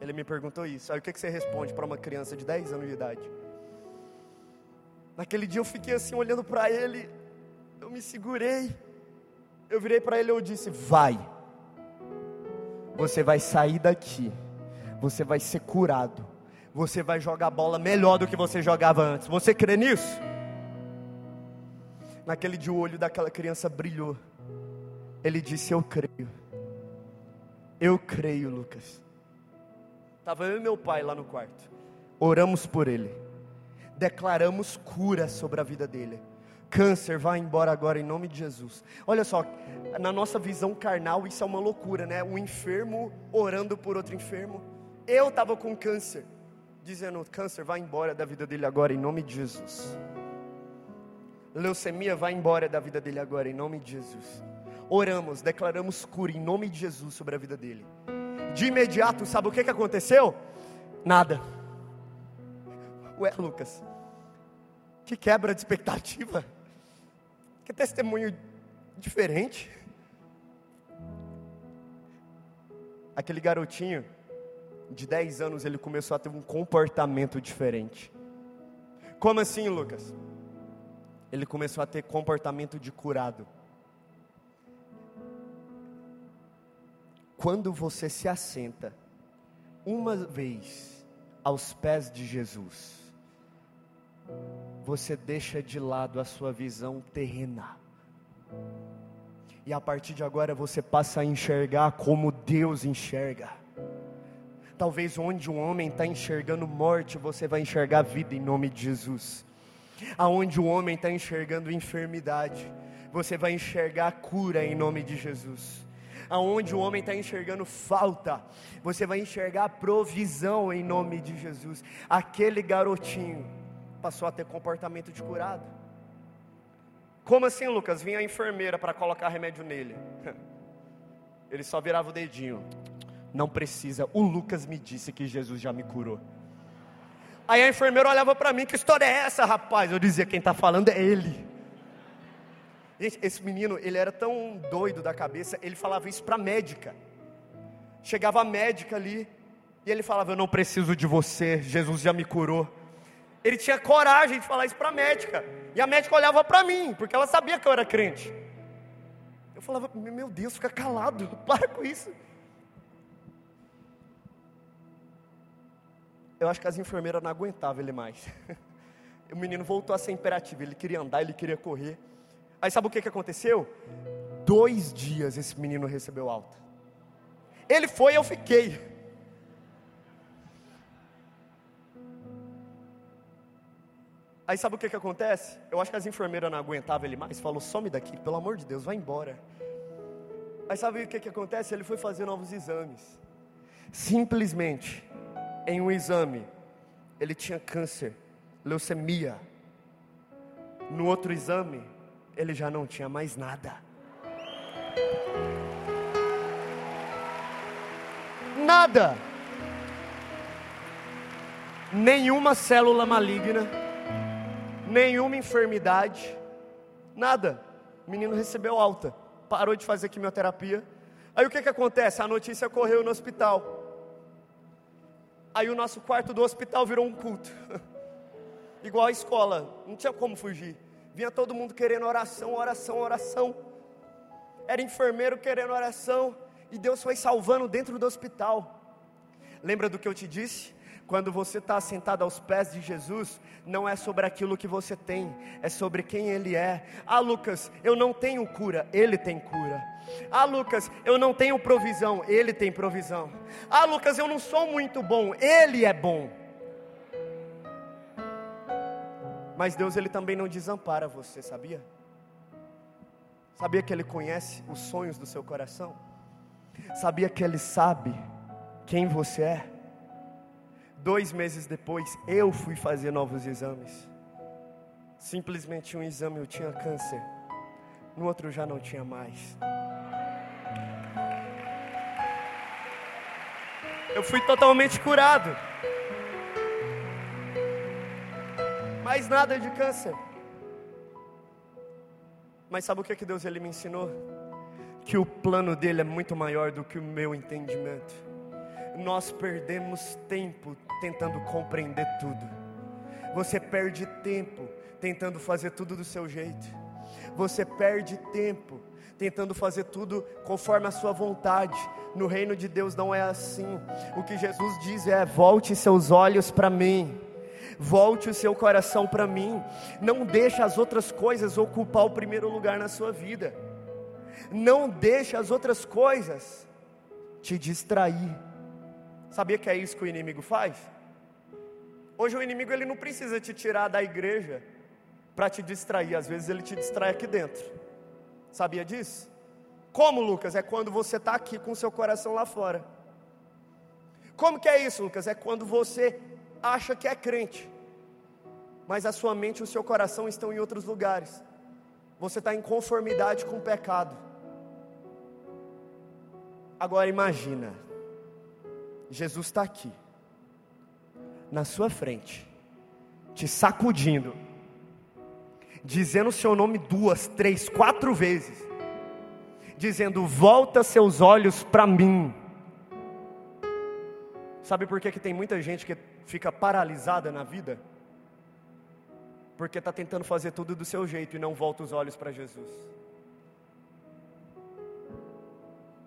A: Ele me perguntou isso. Aí o que, você responde para uma criança de 10 anos de idade? Naquele dia eu fiquei assim olhando para ele, eu me segurei. Eu virei para ele e eu disse: Vai, você vai sair daqui, você vai ser curado, você vai jogar bola melhor do que você jogava antes. Você crê nisso? Naquele o olho daquela criança brilhou. Ele disse: Eu creio. Eu creio, Lucas. Estava eu e meu pai lá no quarto. Oramos por ele. Declaramos cura sobre a vida dele. Câncer, vai embora agora em nome de Jesus. Olha só, na nossa visão carnal, isso é uma loucura, né? Um enfermo orando por outro enfermo. Eu estava com câncer, dizendo: câncer, vai embora da vida dele agora em nome de Jesus. Leucemia, vai embora da vida dele agora em nome de Jesus. Oramos, declaramos cura em nome de Jesus sobre a vida dele de imediato, sabe o que, que aconteceu? Nada. Ué, Lucas, que quebra de expectativa, que testemunho diferente. Aquele garotinho de 10 anos, ele começou a ter um comportamento diferente. Como assim, Lucas? Ele começou a ter comportamento de curado. Quando você se assenta uma vez aos pés de Jesus, você deixa de lado a sua visão terrena. E a partir de agora você passa a enxergar como Deus enxerga. Talvez onde um homem está enxergando morte, você vai enxergar vida em nome de Jesus. Aonde o homem está enxergando enfermidade, você vai enxergar cura em nome de Jesus aonde o homem está enxergando falta, você vai enxergar provisão em nome de Jesus. Aquele garotinho passou a ter comportamento de curado. Como assim, Lucas? Vinha a enfermeira para colocar remédio nele. Ele só virava o dedinho. Não precisa. O Lucas me disse que Jesus já me curou. Aí a enfermeira olhava para mim: Que história é essa, rapaz? Eu dizia: Quem está falando é ele. Gente, esse menino, ele era tão doido da cabeça, ele falava isso para a médica. Chegava a médica ali, e ele falava: Eu não preciso de você, Jesus já me curou. Ele tinha coragem de falar isso para a médica, e a médica olhava para mim, porque ela sabia que eu era crente. Eu falava: Meu Deus, fica calado, para com isso. Eu acho que as enfermeiras não aguentavam ele mais. O menino voltou a ser imperativo, ele queria andar, ele queria correr. Aí sabe o que, que aconteceu? Dois dias esse menino recebeu alta. Ele foi, eu fiquei. Aí sabe o que, que acontece? Eu acho que as enfermeiras não aguentavam ele mais, falou: some daqui, pelo amor de Deus, vai embora. Aí sabe o que, que acontece? Ele foi fazer novos exames. Simplesmente, em um exame, ele tinha câncer, leucemia. No outro exame, ele já não tinha mais nada. Nada. Nenhuma célula maligna, nenhuma enfermidade, nada. O menino recebeu alta, parou de fazer quimioterapia. Aí o que, que acontece? A notícia correu no hospital. Aí o nosso quarto do hospital virou um culto. Igual a escola, não tinha como fugir. Vinha todo mundo querendo oração, oração, oração. Era enfermeiro querendo oração. E Deus foi salvando dentro do hospital. Lembra do que eu te disse? Quando você está sentado aos pés de Jesus, não é sobre aquilo que você tem, é sobre quem Ele é. Ah, Lucas, eu não tenho cura, Ele tem cura. Ah, Lucas, eu não tenho provisão, Ele tem provisão. Ah, Lucas, eu não sou muito bom, Ele é bom. Mas Deus ele também não desampara você, sabia? Sabia que ele conhece os sonhos do seu coração? Sabia que ele sabe quem você é? Dois meses depois, eu fui fazer novos exames. Simplesmente um exame eu tinha câncer, no outro já não tinha mais. Eu fui totalmente curado. Mais nada de câncer. Mas sabe o que, é que Deus ele me ensinou? Que o plano dele é muito maior do que o meu entendimento. Nós perdemos tempo tentando compreender tudo. Você perde tempo tentando fazer tudo do seu jeito. Você perde tempo tentando fazer tudo conforme a sua vontade. No reino de Deus não é assim. O que Jesus diz é: volte seus olhos para mim. Volte o seu coração para mim. Não deixe as outras coisas ocupar o primeiro lugar na sua vida. Não deixe as outras coisas te distrair. Sabia que é isso que o inimigo faz? Hoje o inimigo ele não precisa te tirar da igreja para te distrair, às vezes ele te distrai aqui dentro. Sabia disso? Como, Lucas? É quando você está aqui com o seu coração lá fora. Como que é isso, Lucas? É quando você acha que é crente, mas a sua mente e o seu coração estão em outros lugares. Você está em conformidade com o pecado. Agora imagina, Jesus está aqui, na sua frente, te sacudindo, dizendo o seu nome duas, três, quatro vezes, dizendo: Volta seus olhos para mim. Sabe por que, que tem muita gente que fica paralisada na vida? Porque está tentando fazer tudo do seu jeito e não volta os olhos para Jesus.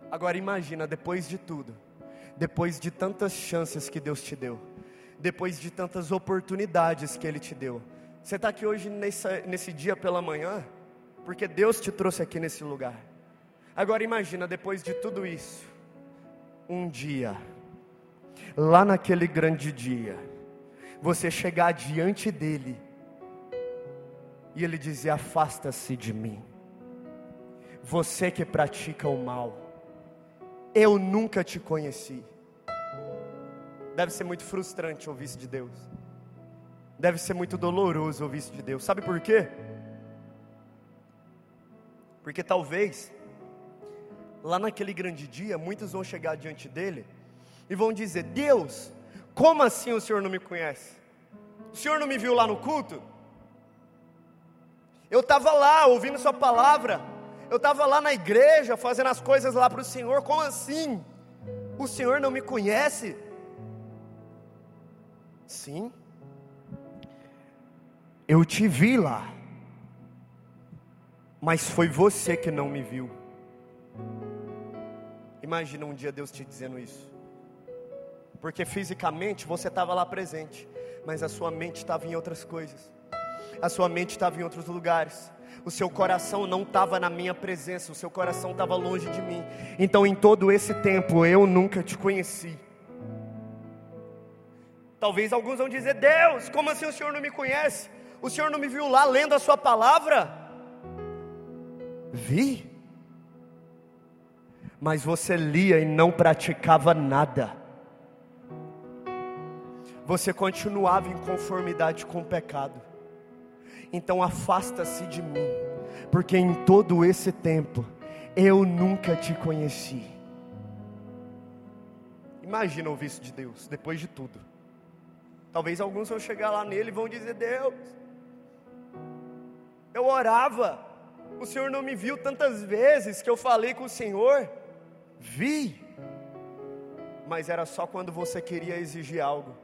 A: Agora imagina, depois de tudo, depois de tantas chances que Deus te deu, depois de tantas oportunidades que Ele te deu, você está aqui hoje nesse, dia pela manhã, porque Deus te trouxe aqui nesse lugar. Agora imagina, depois de tudo isso, um dia, lá naquele grande dia, você chegar diante dele e ele dizer: Afasta-se de mim, você que pratica o mal, eu nunca te conheci. Deve ser muito frustrante ouvir isso de Deus. Deve ser muito doloroso ouvir isso de Deus. Sabe por quê? Porque talvez, lá naquele grande dia, muitos vão chegar diante dele e vão dizer: Deus, como assim o Senhor não me conhece? O Senhor não me viu lá no culto? Eu estava lá ouvindo Sua palavra, eu estava lá na igreja fazendo as coisas lá para o Senhor, como assim? O Senhor não me conhece? Sim, eu te vi lá, mas foi você que não me viu. Imagina um dia Deus te dizendo isso, porque fisicamente você estava lá presente, mas a sua mente estava em outras coisas, a sua mente estava em outros lugares, o seu coração não estava na minha presença, o seu coração estava longe de mim. Então, em todo esse tempo, eu nunca te conheci. Talvez alguns vão dizer: Deus, como assim o Senhor não me conhece? O Senhor não me viu lá lendo a Sua palavra? Vi. Mas você lia e não praticava nada. Você continuava em conformidade com o pecado. Então afasta-se de mim, porque em todo esse tempo eu nunca te conheci. Imagina ouvir isso de Deus, depois de tudo. Talvez alguns vão chegar lá nele e vão dizer: Deus, eu orava, o Senhor não me viu tantas vezes que eu falei com o Senhor, vi, mas era só quando você queria exigir algo,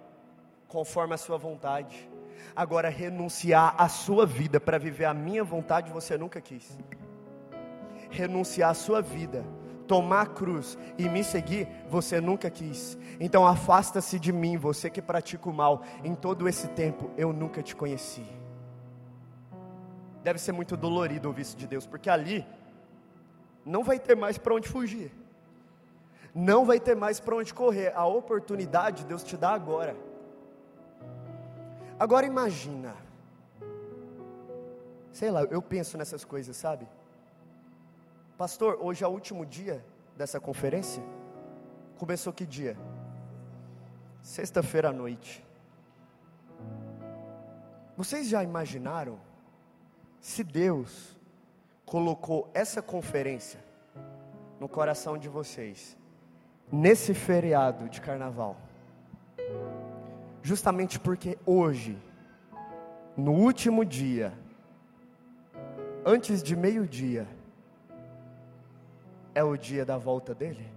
A: conforme a sua vontade. Agora, renunciar a sua vida para viver a minha vontade, você nunca quis. Renunciar a sua vida, tomar a cruz e me seguir, você nunca quis. Então, afasta-se de mim, você que pratica o mal. Em todo esse tempo, eu nunca te conheci. Deve ser muito dolorido ouvir isso de Deus, porque ali não vai ter mais para onde fugir, não vai ter mais para onde correr. A oportunidade Deus te dá agora. Agora imagina, Sei lá, eu penso nessas coisas, sabe? Pastor, hoje é o último dia dessa conferência? Começou que dia? Sexta-feira à noite. Vocês já imaginaram se Deus colocou essa conferência no coração de vocês nesse feriado de carnaval? Justamente porque hoje, no último dia, antes de meio-dia, é o dia da volta dele?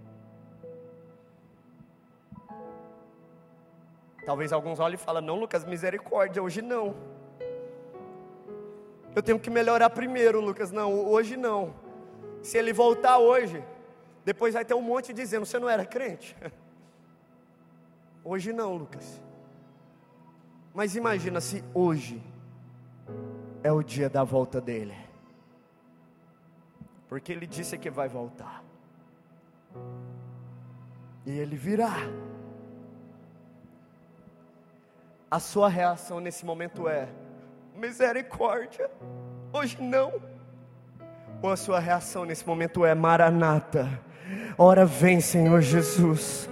A: Talvez alguns olhem e falem: Não, Lucas, misericórdia, hoje não. Eu tenho que melhorar primeiro, Lucas. Não, hoje não. Se ele voltar hoje, depois vai ter um monte dizendo: Você não era crente? Hoje não, Lucas. Mas imagina se hoje é o dia da volta dele. Porque ele disse que vai voltar. E ele virá a sua reação nesse momento é: misericórdia, hoje não. Ou a sua reação nesse momento é: maranata, ora vem, Senhor Jesus.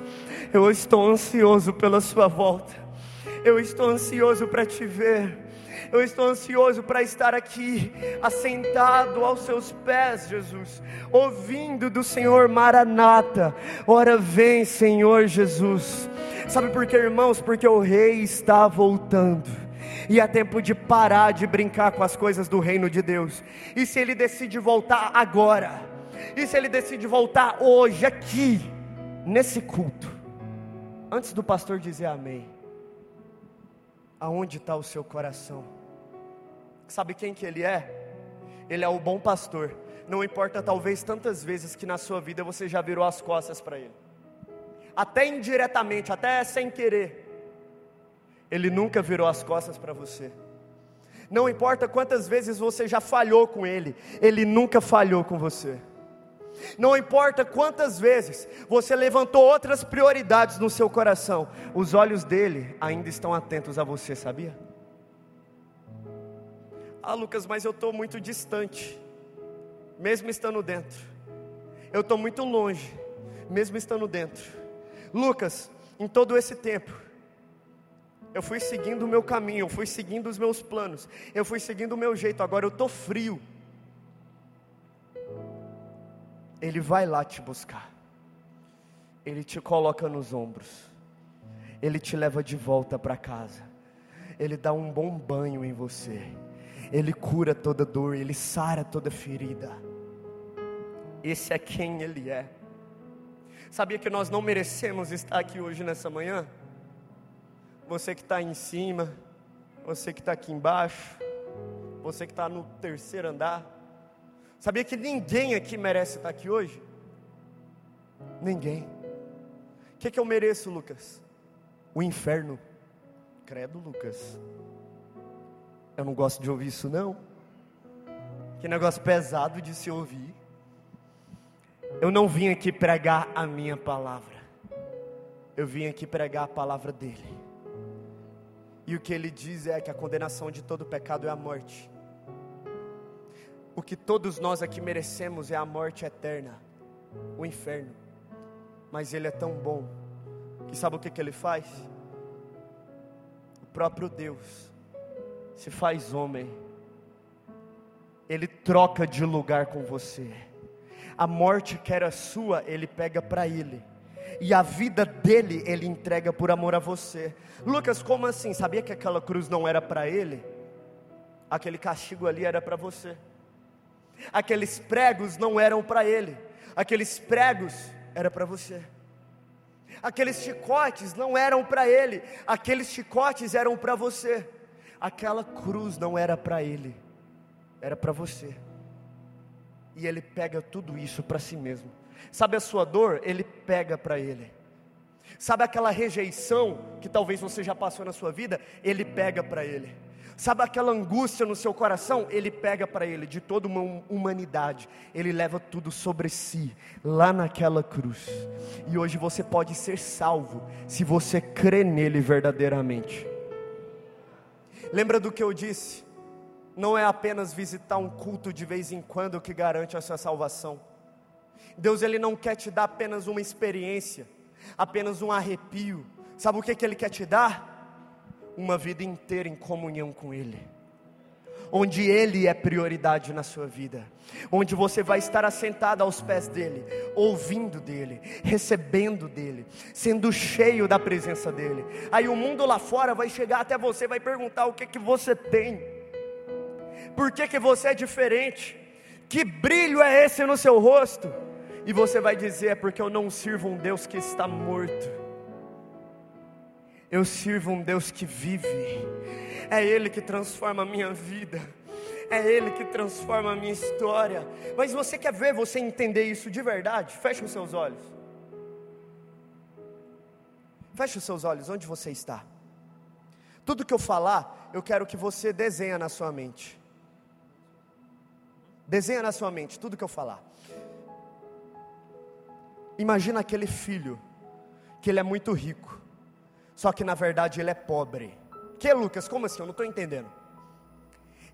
A: Eu estou ansioso pela sua volta. Eu estou ansioso para te ver. Eu estou ansioso para estar aqui, assentado aos seus pés, Jesus, ouvindo do Senhor Maranata. Ora vem, Senhor Jesus. Sabe por quê, irmãos? Porque o rei está voltando. E é tempo de parar de brincar com as coisas do reino de Deus. E se ele decide voltar agora? E se ele decide voltar hoje, aqui, nesse culto? Antes do pastor dizer amém, aonde está o seu coração? Sabe quem que ele é? Ele é o bom pastor. Não importa talvez tantas vezes que na sua vida você já virou as costas para ele até indiretamente, até sem querer, Ele nunca virou as costas para você. Não importa quantas vezes você já falhou com Ele, Ele nunca falhou com você. Não importa quantas vezes você levantou outras prioridades no seu coração, os olhos dele ainda estão atentos a você, sabia? Ah, Lucas, mas eu estou muito distante, mesmo estando dentro. Eu estou muito longe, mesmo estando dentro. Lucas, em todo esse tempo, eu fui seguindo o meu caminho, eu fui seguindo os meus planos, eu fui seguindo o meu jeito, agora eu estou frio. Ele vai lá te buscar, ele te coloca nos ombros, ele te leva de volta para casa, ele dá um bom banho em você, ele cura toda dor, ele sara toda ferida. Esse é quem ele é. Sabia que nós não merecemos estar aqui hoje nessa manhã? Você que está em cima, você que está aqui embaixo, você que está no terceiro andar. Sabia que ninguém aqui merece estar aqui hoje? Ninguém. O que, que eu mereço, Lucas? O inferno. Credo, Lucas. Eu não gosto de ouvir isso, não. Que negócio pesado de se ouvir. Eu não vim aqui pregar a minha palavra, eu vim aqui pregar a palavra dele. E o que ele diz é que a condenação de todo pecado é a morte. O que todos nós aqui merecemos é a morte eterna, o inferno. Mas ele é tão bom, que sabe o que, que ele faz? O próprio Deus se faz homem, ele troca de lugar com você a morte que era sua, ele pega para ele. E a vida dele, ele entrega por amor a você. Lucas, como assim? Sabia que aquela cruz não era para ele? Aquele castigo ali era para você. Aqueles pregos não eram para ele. Aqueles pregos era para você. Aqueles chicotes não eram para ele. Aqueles chicotes eram para você. Aquela cruz não era para ele. Era para você e ele pega tudo isso para si mesmo. Sabe a sua dor? Ele pega para ele. Sabe aquela rejeição que talvez você já passou na sua vida? Ele pega para ele. Sabe aquela angústia no seu coração? Ele pega para ele, de toda uma humanidade. Ele leva tudo sobre si, lá naquela cruz. E hoje você pode ser salvo, se você crê nele verdadeiramente. Lembra do que eu disse? não é apenas visitar um culto de vez em quando que garante a sua salvação. Deus ele não quer te dar apenas uma experiência, apenas um arrepio. Sabe o que, que ele quer te dar? Uma vida inteira em comunhão com Ele onde Ele é prioridade na sua vida, onde você vai estar assentado aos pés dEle, ouvindo dEle, recebendo dEle, sendo cheio da presença dEle. Aí o mundo lá fora vai chegar até você, vai perguntar o que que você tem, por que que você é diferente, que brilho é esse no seu rosto? E você vai dizer: é porque eu não sirvo um Deus que está morto. Eu sirvo um Deus que vive. É Ele que transforma a minha vida. É Ele que transforma a minha história. Mas você quer ver você entender isso de verdade? Feche os seus olhos. Feche os seus olhos, onde você está? Tudo que eu falar, eu quero que você desenhe na sua mente. Desenha na sua mente tudo que eu falar. Imagina aquele filho que ele é muito rico, só que na verdade ele é pobre. Que Lucas? Como assim? Eu não estou entendendo.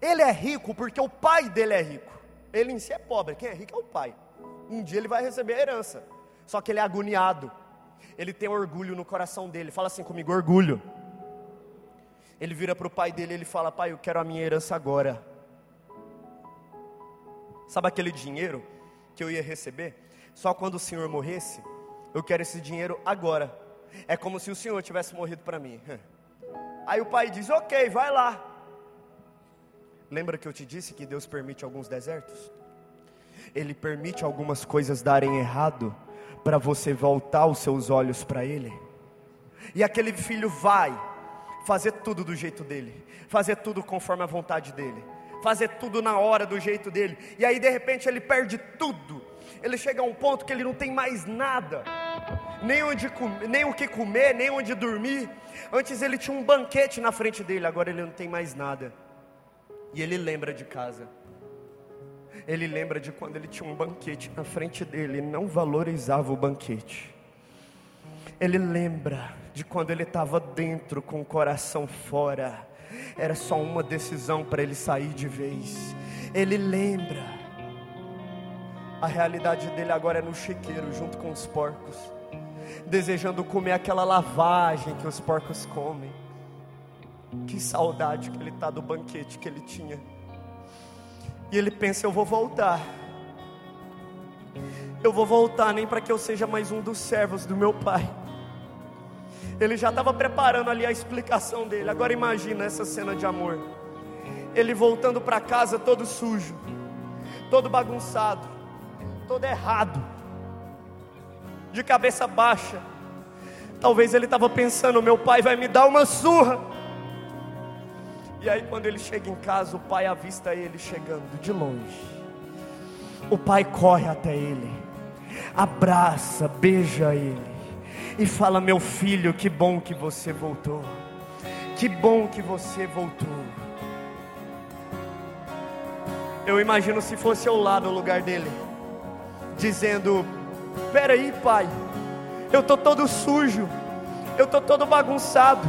A: Ele é rico porque o pai dele é rico. Ele em si é pobre. Quem é rico é o pai. Um dia ele vai receber a herança. Só que ele é agoniado. Ele tem orgulho no coração dele. Fala assim comigo: orgulho. Ele vira para o pai dele e ele fala: Pai, eu quero a minha herança agora. Sabe aquele dinheiro que eu ia receber? Só quando o senhor morresse, eu quero esse dinheiro agora. É como se o senhor tivesse morrido para mim. Aí o pai diz: Ok, vai lá. Lembra que eu te disse que Deus permite alguns desertos? Ele permite algumas coisas darem errado para você voltar os seus olhos para Ele. E aquele filho vai fazer tudo do jeito dele, fazer tudo conforme a vontade dele, fazer tudo na hora do jeito dele. E aí de repente ele perde tudo. Ele chega a um ponto que ele não tem mais nada, nem, onde, nem o que comer, nem onde dormir. Antes ele tinha um banquete na frente dele, agora ele não tem mais nada. E ele lembra de casa. Ele lembra de quando ele tinha um banquete na frente dele e não valorizava o banquete. Ele lembra de quando ele estava dentro com o coração fora. Era só uma decisão para ele sair de vez. Ele lembra. A realidade dele agora é no chiqueiro, junto com os porcos, desejando comer aquela lavagem que os porcos comem. Que saudade que ele está do banquete que ele tinha. E ele pensa: eu vou voltar. Eu vou voltar nem para que eu seja mais um dos servos do meu pai. Ele já estava preparando ali a explicação dele. Agora imagina essa cena de amor. Ele voltando para casa todo sujo, todo bagunçado, todo errado, de cabeça baixa. Talvez ele estava pensando: meu pai vai me dar uma surra. E aí, quando ele chega em casa, o pai avista ele chegando de longe. O pai corre até ele, abraça, beija ele e fala: Meu filho, que bom que você voltou. Que bom que você voltou. Eu imagino se fosse eu lá no lugar dele, dizendo: Peraí, pai, eu estou todo sujo, eu estou todo bagunçado,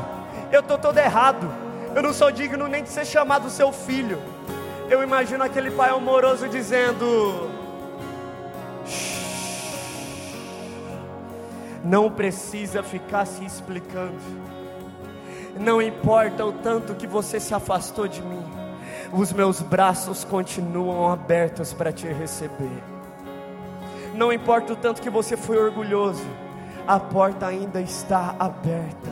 A: eu estou todo errado eu não sou digno nem de ser chamado seu filho. Eu imagino aquele pai amoroso dizendo: Não precisa ficar se explicando. Não importa o tanto que você se afastou de mim, os meus braços continuam abertos para te receber. Não importa o tanto que você foi orgulhoso, a porta ainda está aberta.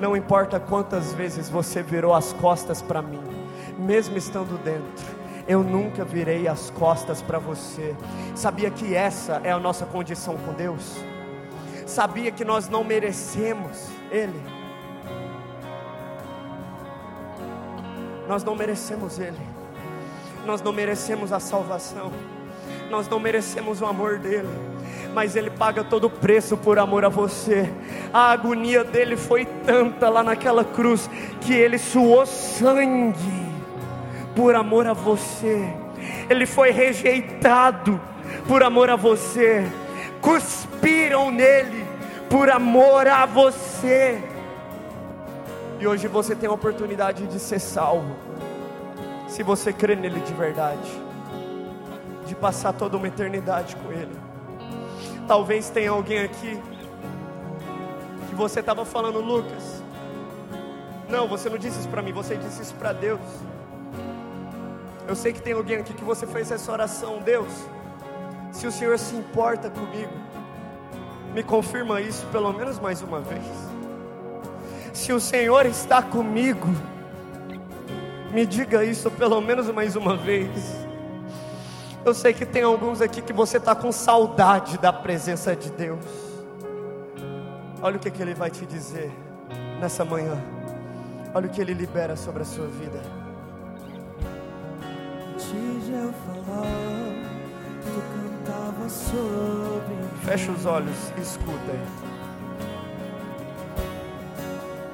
A: Não importa quantas vezes você virou as costas para mim, mesmo estando dentro, eu nunca virei as costas para você. Sabia que essa é a nossa condição com Deus? Sabia que nós não merecemos Ele? Nós não merecemos Ele, nós não merecemos a salvação, nós não merecemos o amor dEle mas Ele paga todo o preço por amor a você. A agonia dele foi tanta lá naquela cruz que Ele suou sangue por amor a você. Ele foi rejeitado por amor a você. Cuspiram nele por amor a você. E hoje você tem a oportunidade de ser salvo. Se você crê nele de verdade, de passar toda uma eternidade com ele. Talvez tenha alguém aqui que você estava falando, Lucas. Não, você não disse isso para mim, você disse isso para Deus. Eu sei que tem alguém aqui que você fez essa oração, Deus. Se o Senhor se importa comigo, me confirma isso pelo menos mais uma vez. Se o Senhor está comigo, me diga isso pelo menos mais uma vez. Eu sei que tem alguns aqui que você está com saudade da presença de Deus. Olha o que, que Ele vai te dizer nessa manhã. Olha o que Ele libera sobre a sua vida.
B: Antes de eu falar, tu cantava sobre mim.
A: Fecha os olhos e escuta.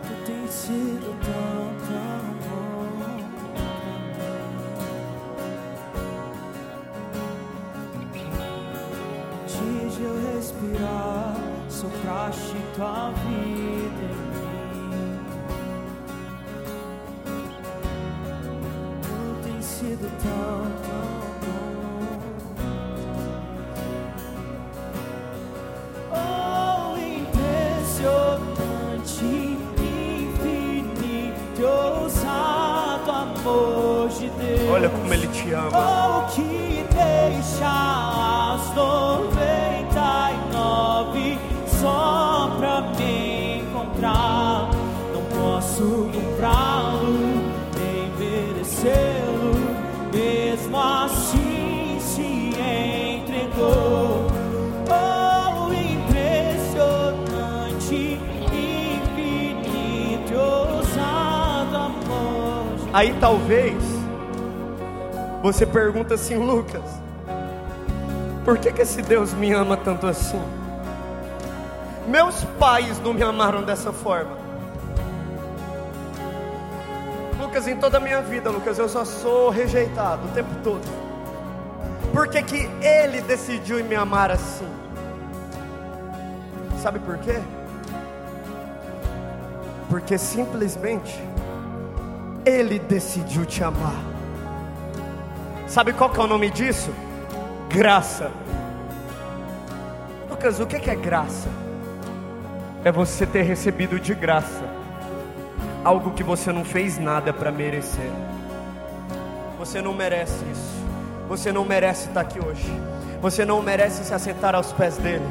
B: Tu tens sido tão, tão sopraste tua vida em mim. Tu tens sido tão, tão bom. Oh, impressionante, infinito, ousado amor de Deus.
A: Olha como Ele te ama.
B: Oh,
A: Aí talvez você pergunta assim, Lucas, por que, que esse Deus me ama tanto assim? Meus pais não me amaram dessa forma. Lucas, em toda a minha vida, Lucas, eu só sou rejeitado o tempo todo. Por que, que ele decidiu me amar assim? Sabe por quê? Porque simplesmente ele decidiu te amar. Sabe qual que é o nome disso? Graça. Lucas, o que é graça? É você ter recebido de graça algo que você não fez nada para merecer. Você não merece isso. Você não merece estar aqui hoje. Você não merece se assentar aos pés dele.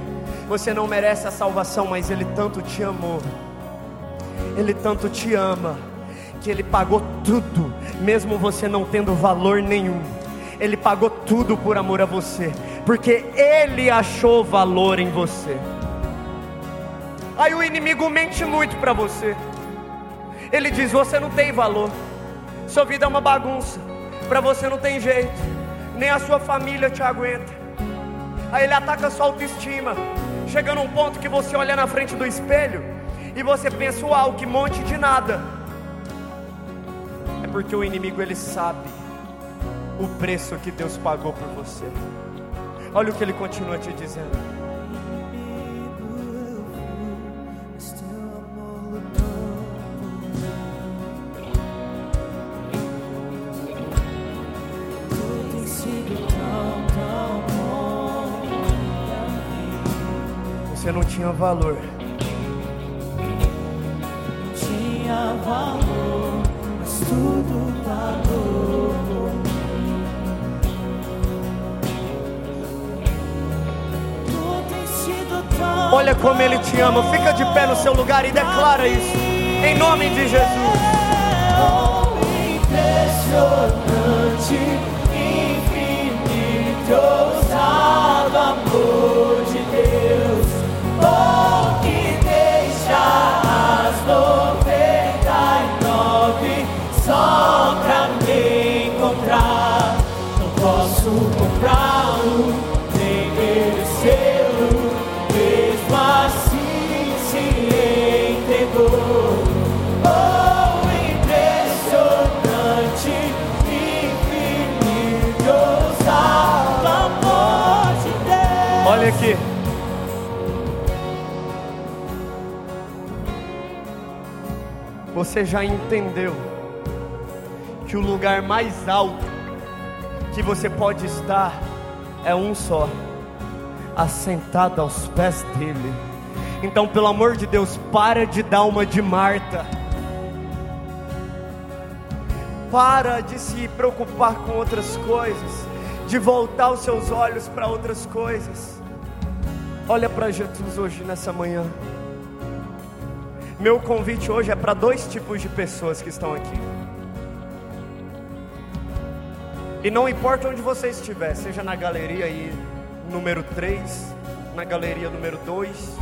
A: Você não merece a salvação, mas ele tanto te amou. Ele tanto te ama que ele pagou tudo, mesmo você não tendo valor nenhum. Ele pagou tudo por amor a você, porque ele achou valor em você. Aí o inimigo mente muito para você. Ele diz: Você não tem valor, sua vida é uma bagunça, para você não tem jeito, nem a sua família te aguenta. Aí ele ataca a sua autoestima, chega num ponto que você olha na frente do espelho e você pensa: Uau, que monte de nada. Porque o inimigo ele sabe o preço que Deus pagou por você. Olha o que ele continua te dizendo.
B: Inimigo eu fui, mas tudo por mim. Sido tão
A: olha como ele te ama. Fica de pé no seu lugar e declara isso, em nome de Jesus.
B: Impressionante, infinito, ousado amor de Deus. Oh, que deixa as 99
A: aqui. Você já entendeu que o lugar mais alto que você pode estar é um só, assentado aos pés dele. Então, pelo amor de Deus, para de dar uma de Marta. Para de se preocupar com outras coisas, de voltar os seus olhos para outras coisas. Olha para Jesus hoje nessa manhã. Meu convite hoje é para dois tipos de pessoas que estão aqui. E não importa onde você estiver, seja na galeria aí número 3, na galeria número 2,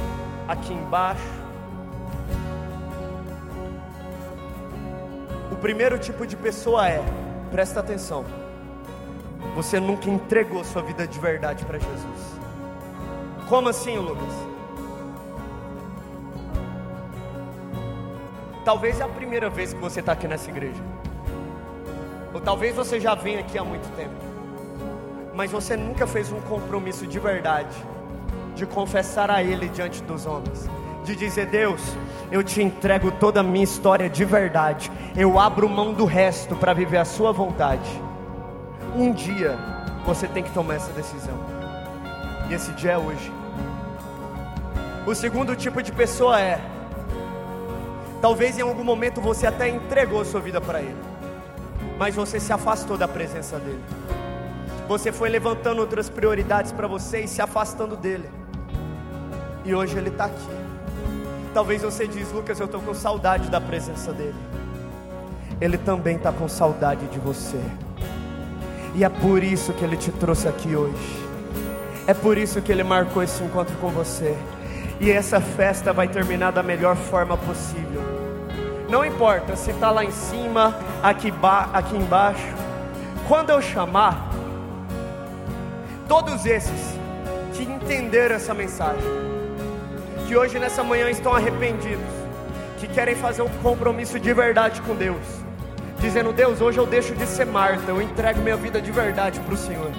A: aqui embaixo. O primeiro tipo de pessoa é, presta atenção. Você nunca entregou sua vida de verdade para Jesus. Como assim, Lucas? Talvez é a primeira vez que você está aqui nessa igreja. Ou talvez você já venha aqui há muito tempo. Mas você nunca fez um compromisso de verdade de confessar a Ele diante dos homens. De dizer, Deus, eu te entrego toda a minha história de verdade. Eu abro mão do resto para viver a Sua vontade. Um dia você tem que tomar essa decisão. E esse dia é hoje. O segundo tipo de pessoa é: talvez em algum momento você até entregou sua vida para Ele, mas você se afastou da presença dEle. Você foi levantando outras prioridades para você e se afastando dele. E hoje Ele está aqui. Talvez você diz, Lucas, eu estou com saudade da presença dele. Ele também está com saudade de você. E é por isso que Ele te trouxe aqui hoje. É por isso que Ele marcou esse encontro com você. E essa festa vai terminar da melhor forma possível. Não importa se está lá em cima, aqui, aqui embaixo. Quando eu chamar, todos esses que entenderam essa mensagem, que hoje nessa manhã estão arrependidos, que querem fazer um compromisso de verdade com Deus, dizendo: Deus, hoje eu deixo de ser Marta, eu entrego minha vida de verdade para o Senhor.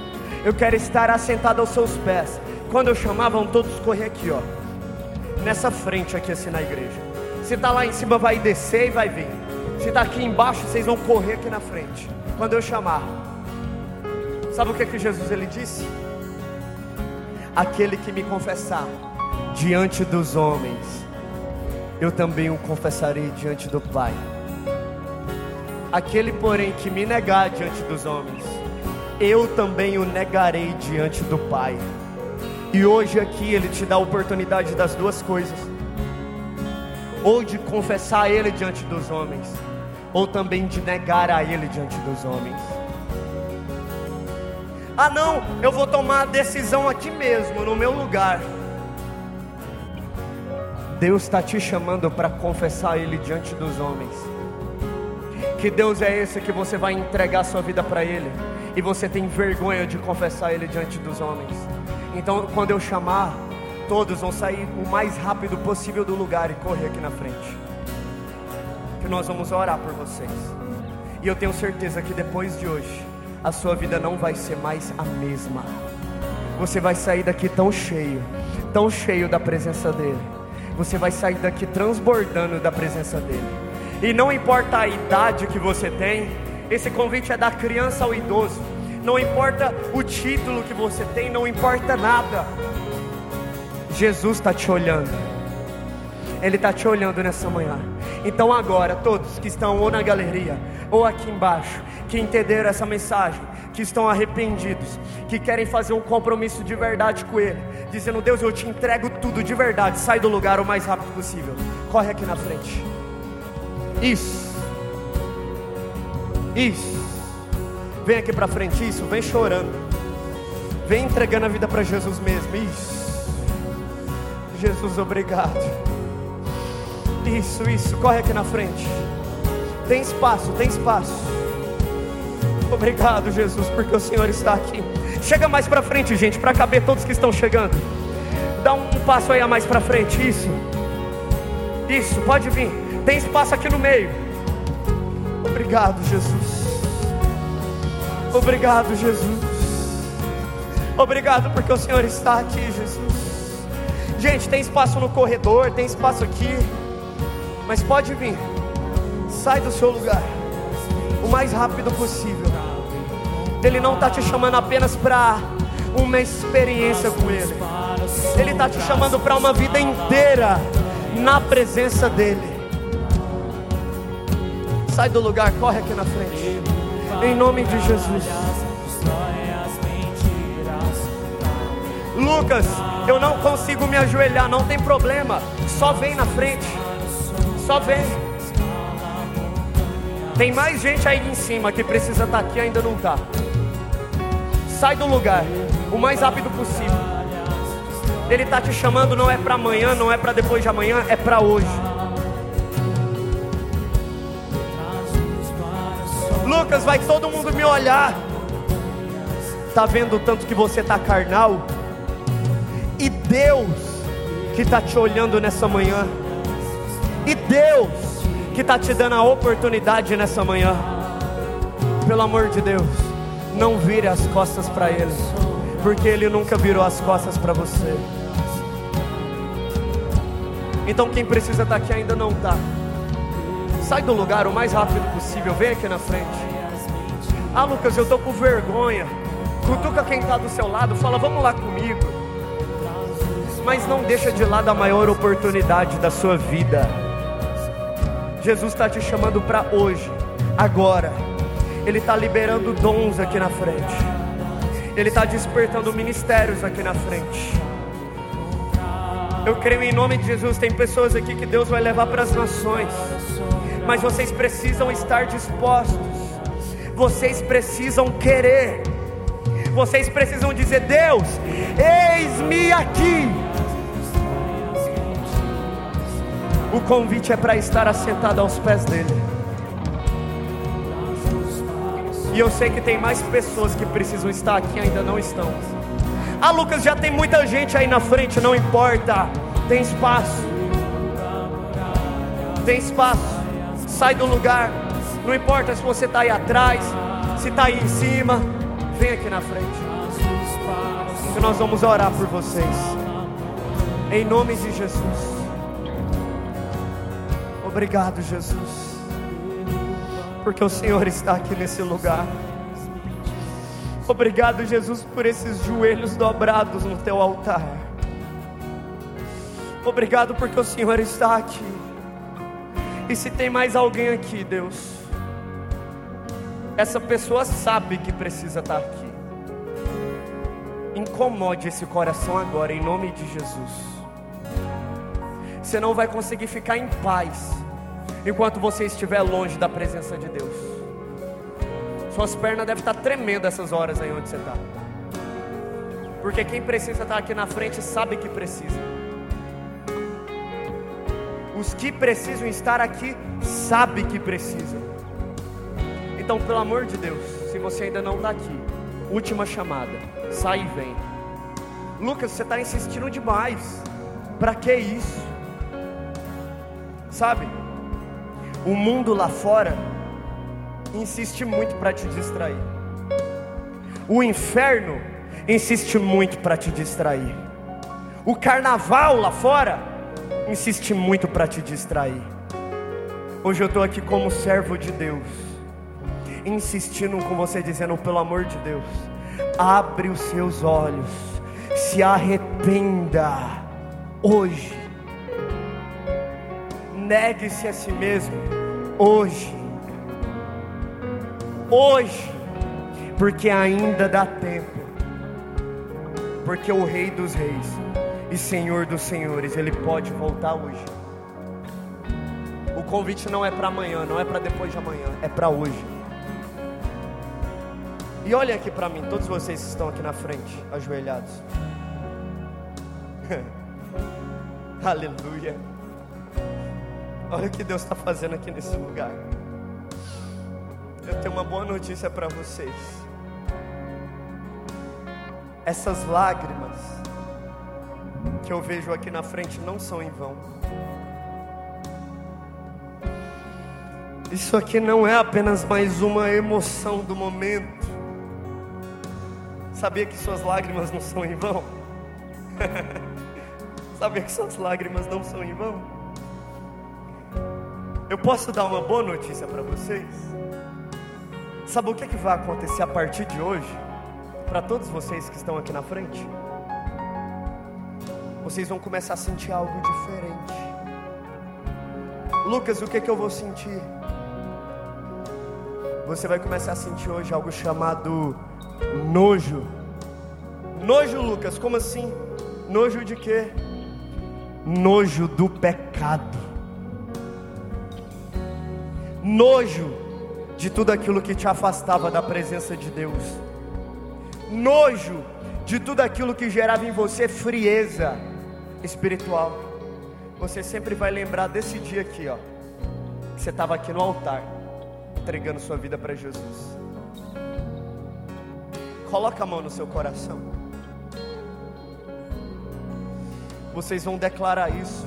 A: Eu quero estar assentado aos seus pés. Quando eu chamar, vão todos correr aqui, ó nessa frente aqui assim na igreja. Se está lá em cima, vai descer e vai vir. Se está aqui embaixo, vocês vão correr aqui na frente. Quando eu chamar. Sabe o que, que Jesus ele disse? Aquele que me confessar diante dos homens, eu também o confessarei diante do Pai. Aquele, porém, que me negar diante dos homens, eu também o negarei diante do Pai. E hoje aqui Ele te dá a oportunidade das duas coisas: ou de confessar a Ele diante dos homens, ou também de negar a Ele diante dos homens. Ah, não, eu vou tomar a decisão aqui mesmo, no meu lugar. Deus está te chamando para confessar Ele diante dos homens. Que Deus é esse que você vai entregar sua vida para Ele, e você tem vergonha de confessar Ele diante dos homens. Então, quando eu chamar, todos vão sair o mais rápido possível do lugar e correr aqui na frente. Que nós vamos orar por vocês. E eu tenho certeza que depois de hoje, a sua vida não vai ser mais a mesma. Você vai sair daqui tão cheio, tão cheio da presença dEle. Você vai sair daqui transbordando da presença dEle. E não importa a idade que você tem, esse convite é da criança ao idoso não importa o título que você tem, não importa nada. Jesus está te olhando, Ele está te olhando nessa manhã. Então, agora, todos que estão ou na galeria ou aqui embaixo, que entenderam essa mensagem, que estão arrependidos, que querem fazer um compromisso de verdade com Ele, dizendo: Deus, eu te entrego tudo de verdade, sai do lugar o mais rápido possível, corre aqui na frente. Isso, isso. Vem aqui para frente, isso, vem chorando. Vem entregando a vida para Jesus mesmo. Isso. Jesus, obrigado. Isso, isso. Corre aqui na frente. Tem espaço, tem espaço. Obrigado, Jesus, porque o Senhor está aqui. Chega mais para frente, gente, para caber todos que estão chegando. Dá um passo aí a mais para frente. Isso. Isso, pode vir. Tem espaço aqui no meio. Obrigado, Jesus. Obrigado, Jesus. Obrigado porque o Senhor está aqui, Jesus. Gente, tem espaço no corredor, tem espaço aqui. Mas pode vir. Sai do seu lugar. o mais rápido possível. Ele não está te chamando apenas para uma experiência com Ele. Ele está te chamando para uma vida inteira na presença dEle. Sai do lugar, corre aqui na frente. Em nome de Jesus. Lucas, eu não consigo me ajoelhar, não tem problema. Só vem na frente. Só vem. Tem mais gente aí em cima que precisa estar aqui e ainda não está. Sai do lugar, o mais rápido possível. Ele está te chamando não é para amanhã, não é para depois de amanhã, é para hoje. Lucas, vai todo mundo me olhar. Tá vendo o tanto que você tá carnal? E Deus que tá te olhando nessa manhã. E Deus que tá te dando a oportunidade nessa manhã. Pelo amor de Deus, não vire as costas para Ele, porque Ele nunca virou as costas para você. Então quem precisa estar aqui ainda não está. Sai do lugar o mais rápido possível, vem aqui na frente. Ah, Lucas, eu tô com vergonha. Cutuca quem está do seu lado, fala, vamos lá comigo. Mas não deixa de lado a maior oportunidade da sua vida. Jesus está te chamando para hoje, agora. Ele está liberando dons aqui na frente. Ele está despertando ministérios aqui na frente. Eu creio em nome de Jesus. Tem pessoas aqui que Deus vai levar para as nações, mas vocês precisam estar dispostos. Vocês precisam querer. Vocês precisam dizer: Deus, eis-me aqui. O convite é para estar assentado aos pés dele. E eu sei que tem mais pessoas que precisam estar aqui ainda não estão. Ah, Lucas, já tem muita gente aí na frente, não importa. Tem espaço. Tem espaço. Sai do lugar. Não importa se você está aí atrás, se está aí em cima. Vem aqui na frente. Que nós vamos orar por vocês. Em nome de Jesus. Obrigado, Jesus. Porque o Senhor está aqui nesse lugar. Obrigado, Jesus, por esses joelhos dobrados no teu altar. Obrigado porque o Senhor está aqui. E se tem mais alguém aqui, Deus, essa pessoa sabe que precisa estar aqui. Incomode esse coração agora, em nome de Jesus. Você não vai conseguir ficar em paz enquanto você estiver longe da presença de Deus. Suas pernas devem estar tremendo essas horas aí onde você está. Porque quem precisa estar aqui na frente sabe que precisa. Os que precisam estar aqui sabe que precisam. Então, pelo amor de Deus, se você ainda não está aqui, última chamada, sai e vem. Lucas, você está insistindo demais. Para que isso? Sabe? O mundo lá fora insiste muito para te distrair. O inferno insiste muito para te distrair. O carnaval lá fora insiste muito para te distrair. Hoje eu estou aqui como servo de Deus, insistindo com você, dizendo: pelo amor de Deus, abre os seus olhos, se arrependa hoje, negue-se a si mesmo hoje hoje, porque ainda dá tempo, porque o Rei dos Reis e Senhor dos Senhores, Ele pode voltar hoje. O convite não é para amanhã, não é para depois de amanhã, é para hoje. E olhem aqui para mim, todos vocês que estão aqui na frente, ajoelhados. Aleluia. Olha o que Deus está fazendo aqui nesse lugar. Eu tenho uma boa notícia para vocês. Essas lágrimas que eu vejo aqui na frente não são em vão. Isso aqui não é apenas mais uma emoção do momento. Sabia que suas lágrimas não são em vão? Sabia que suas lágrimas não são em vão? Eu posso dar uma boa notícia para vocês? Sabe o que, que vai acontecer a partir de hoje? Para todos vocês que estão aqui na frente? Vocês vão começar a sentir algo diferente. Lucas, o que, que eu vou sentir? Você vai começar a sentir hoje algo chamado nojo. Nojo, Lucas, como assim? Nojo de quê? Nojo do pecado. Nojo de tudo aquilo que te afastava da presença de Deus. Nojo de tudo aquilo que gerava em você frieza espiritual. Você sempre vai lembrar desse dia aqui, ó. Que você estava aqui no altar, entregando sua vida para Jesus. Coloca a mão no seu coração. Vocês vão declarar isso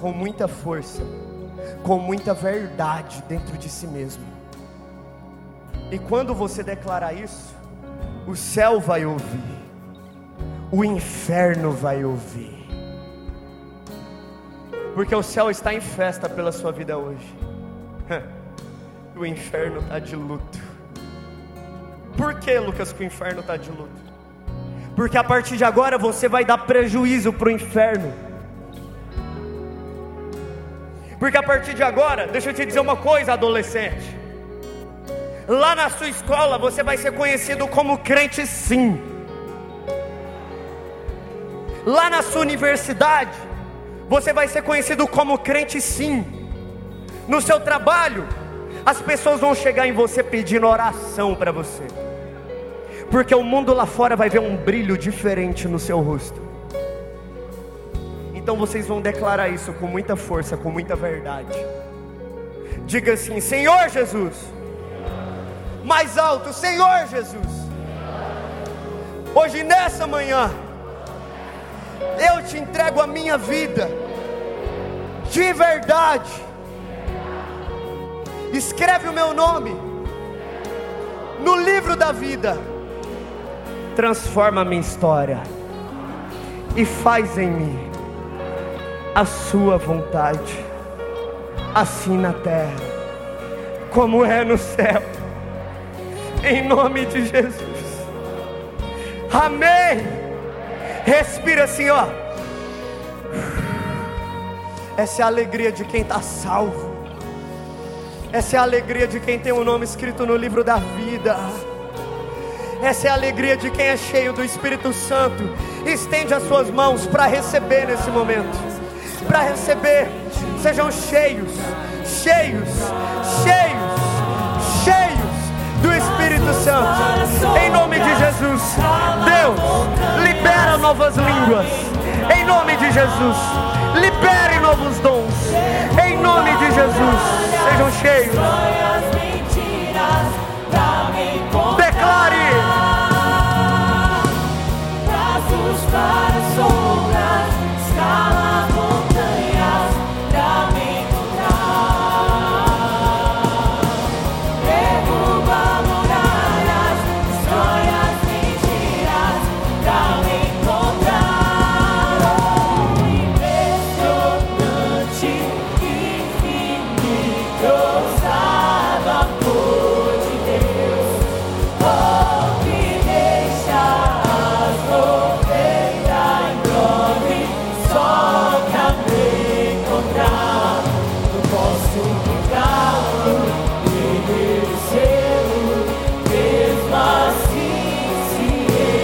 A: com muita força, com muita verdade dentro de si mesmo. E quando você declarar isso, o céu vai ouvir, o inferno vai ouvir. Porque o céu está em festa pela sua vida hoje. o inferno está de luto. Por que, Lucas, que o inferno está de luto? Porque a partir de agora você vai dar prejuízo para o inferno. Porque a partir de agora, deixa eu te dizer uma coisa, adolescente. Lá na sua escola você vai ser conhecido como crente sim. Lá na sua universidade, você vai ser conhecido como crente sim. No seu trabalho, as pessoas vão chegar em você pedindo oração para você porque o mundo lá fora vai ver um brilho diferente no seu rosto. Então vocês vão declarar isso com muita força, com muita verdade. Diga assim: Senhor Jesus, mais alto, Senhor Jesus. Hoje nessa manhã, eu te entrego a minha vida, de verdade. Escreve o meu nome no livro da vida transforma a minha história e faz em mim a sua vontade, assim na terra, como é no céu, em nome de Jesus. Amém. Respira assim, ó. Essa é a alegria de quem está salvo. Essa é a alegria de quem tem o um nome escrito no livro da vida. Essa é a alegria de quem é cheio do Espírito Santo. Estende as suas mãos para receber nesse momento. Para receber. Sejam cheios, cheios, cheios, cheios do Espírito Santo. Em nome de Jesus. Deus, libera novas línguas. Em nome de Jesus. Libere novos dons. Em nome de Jesus. Sejam cheios.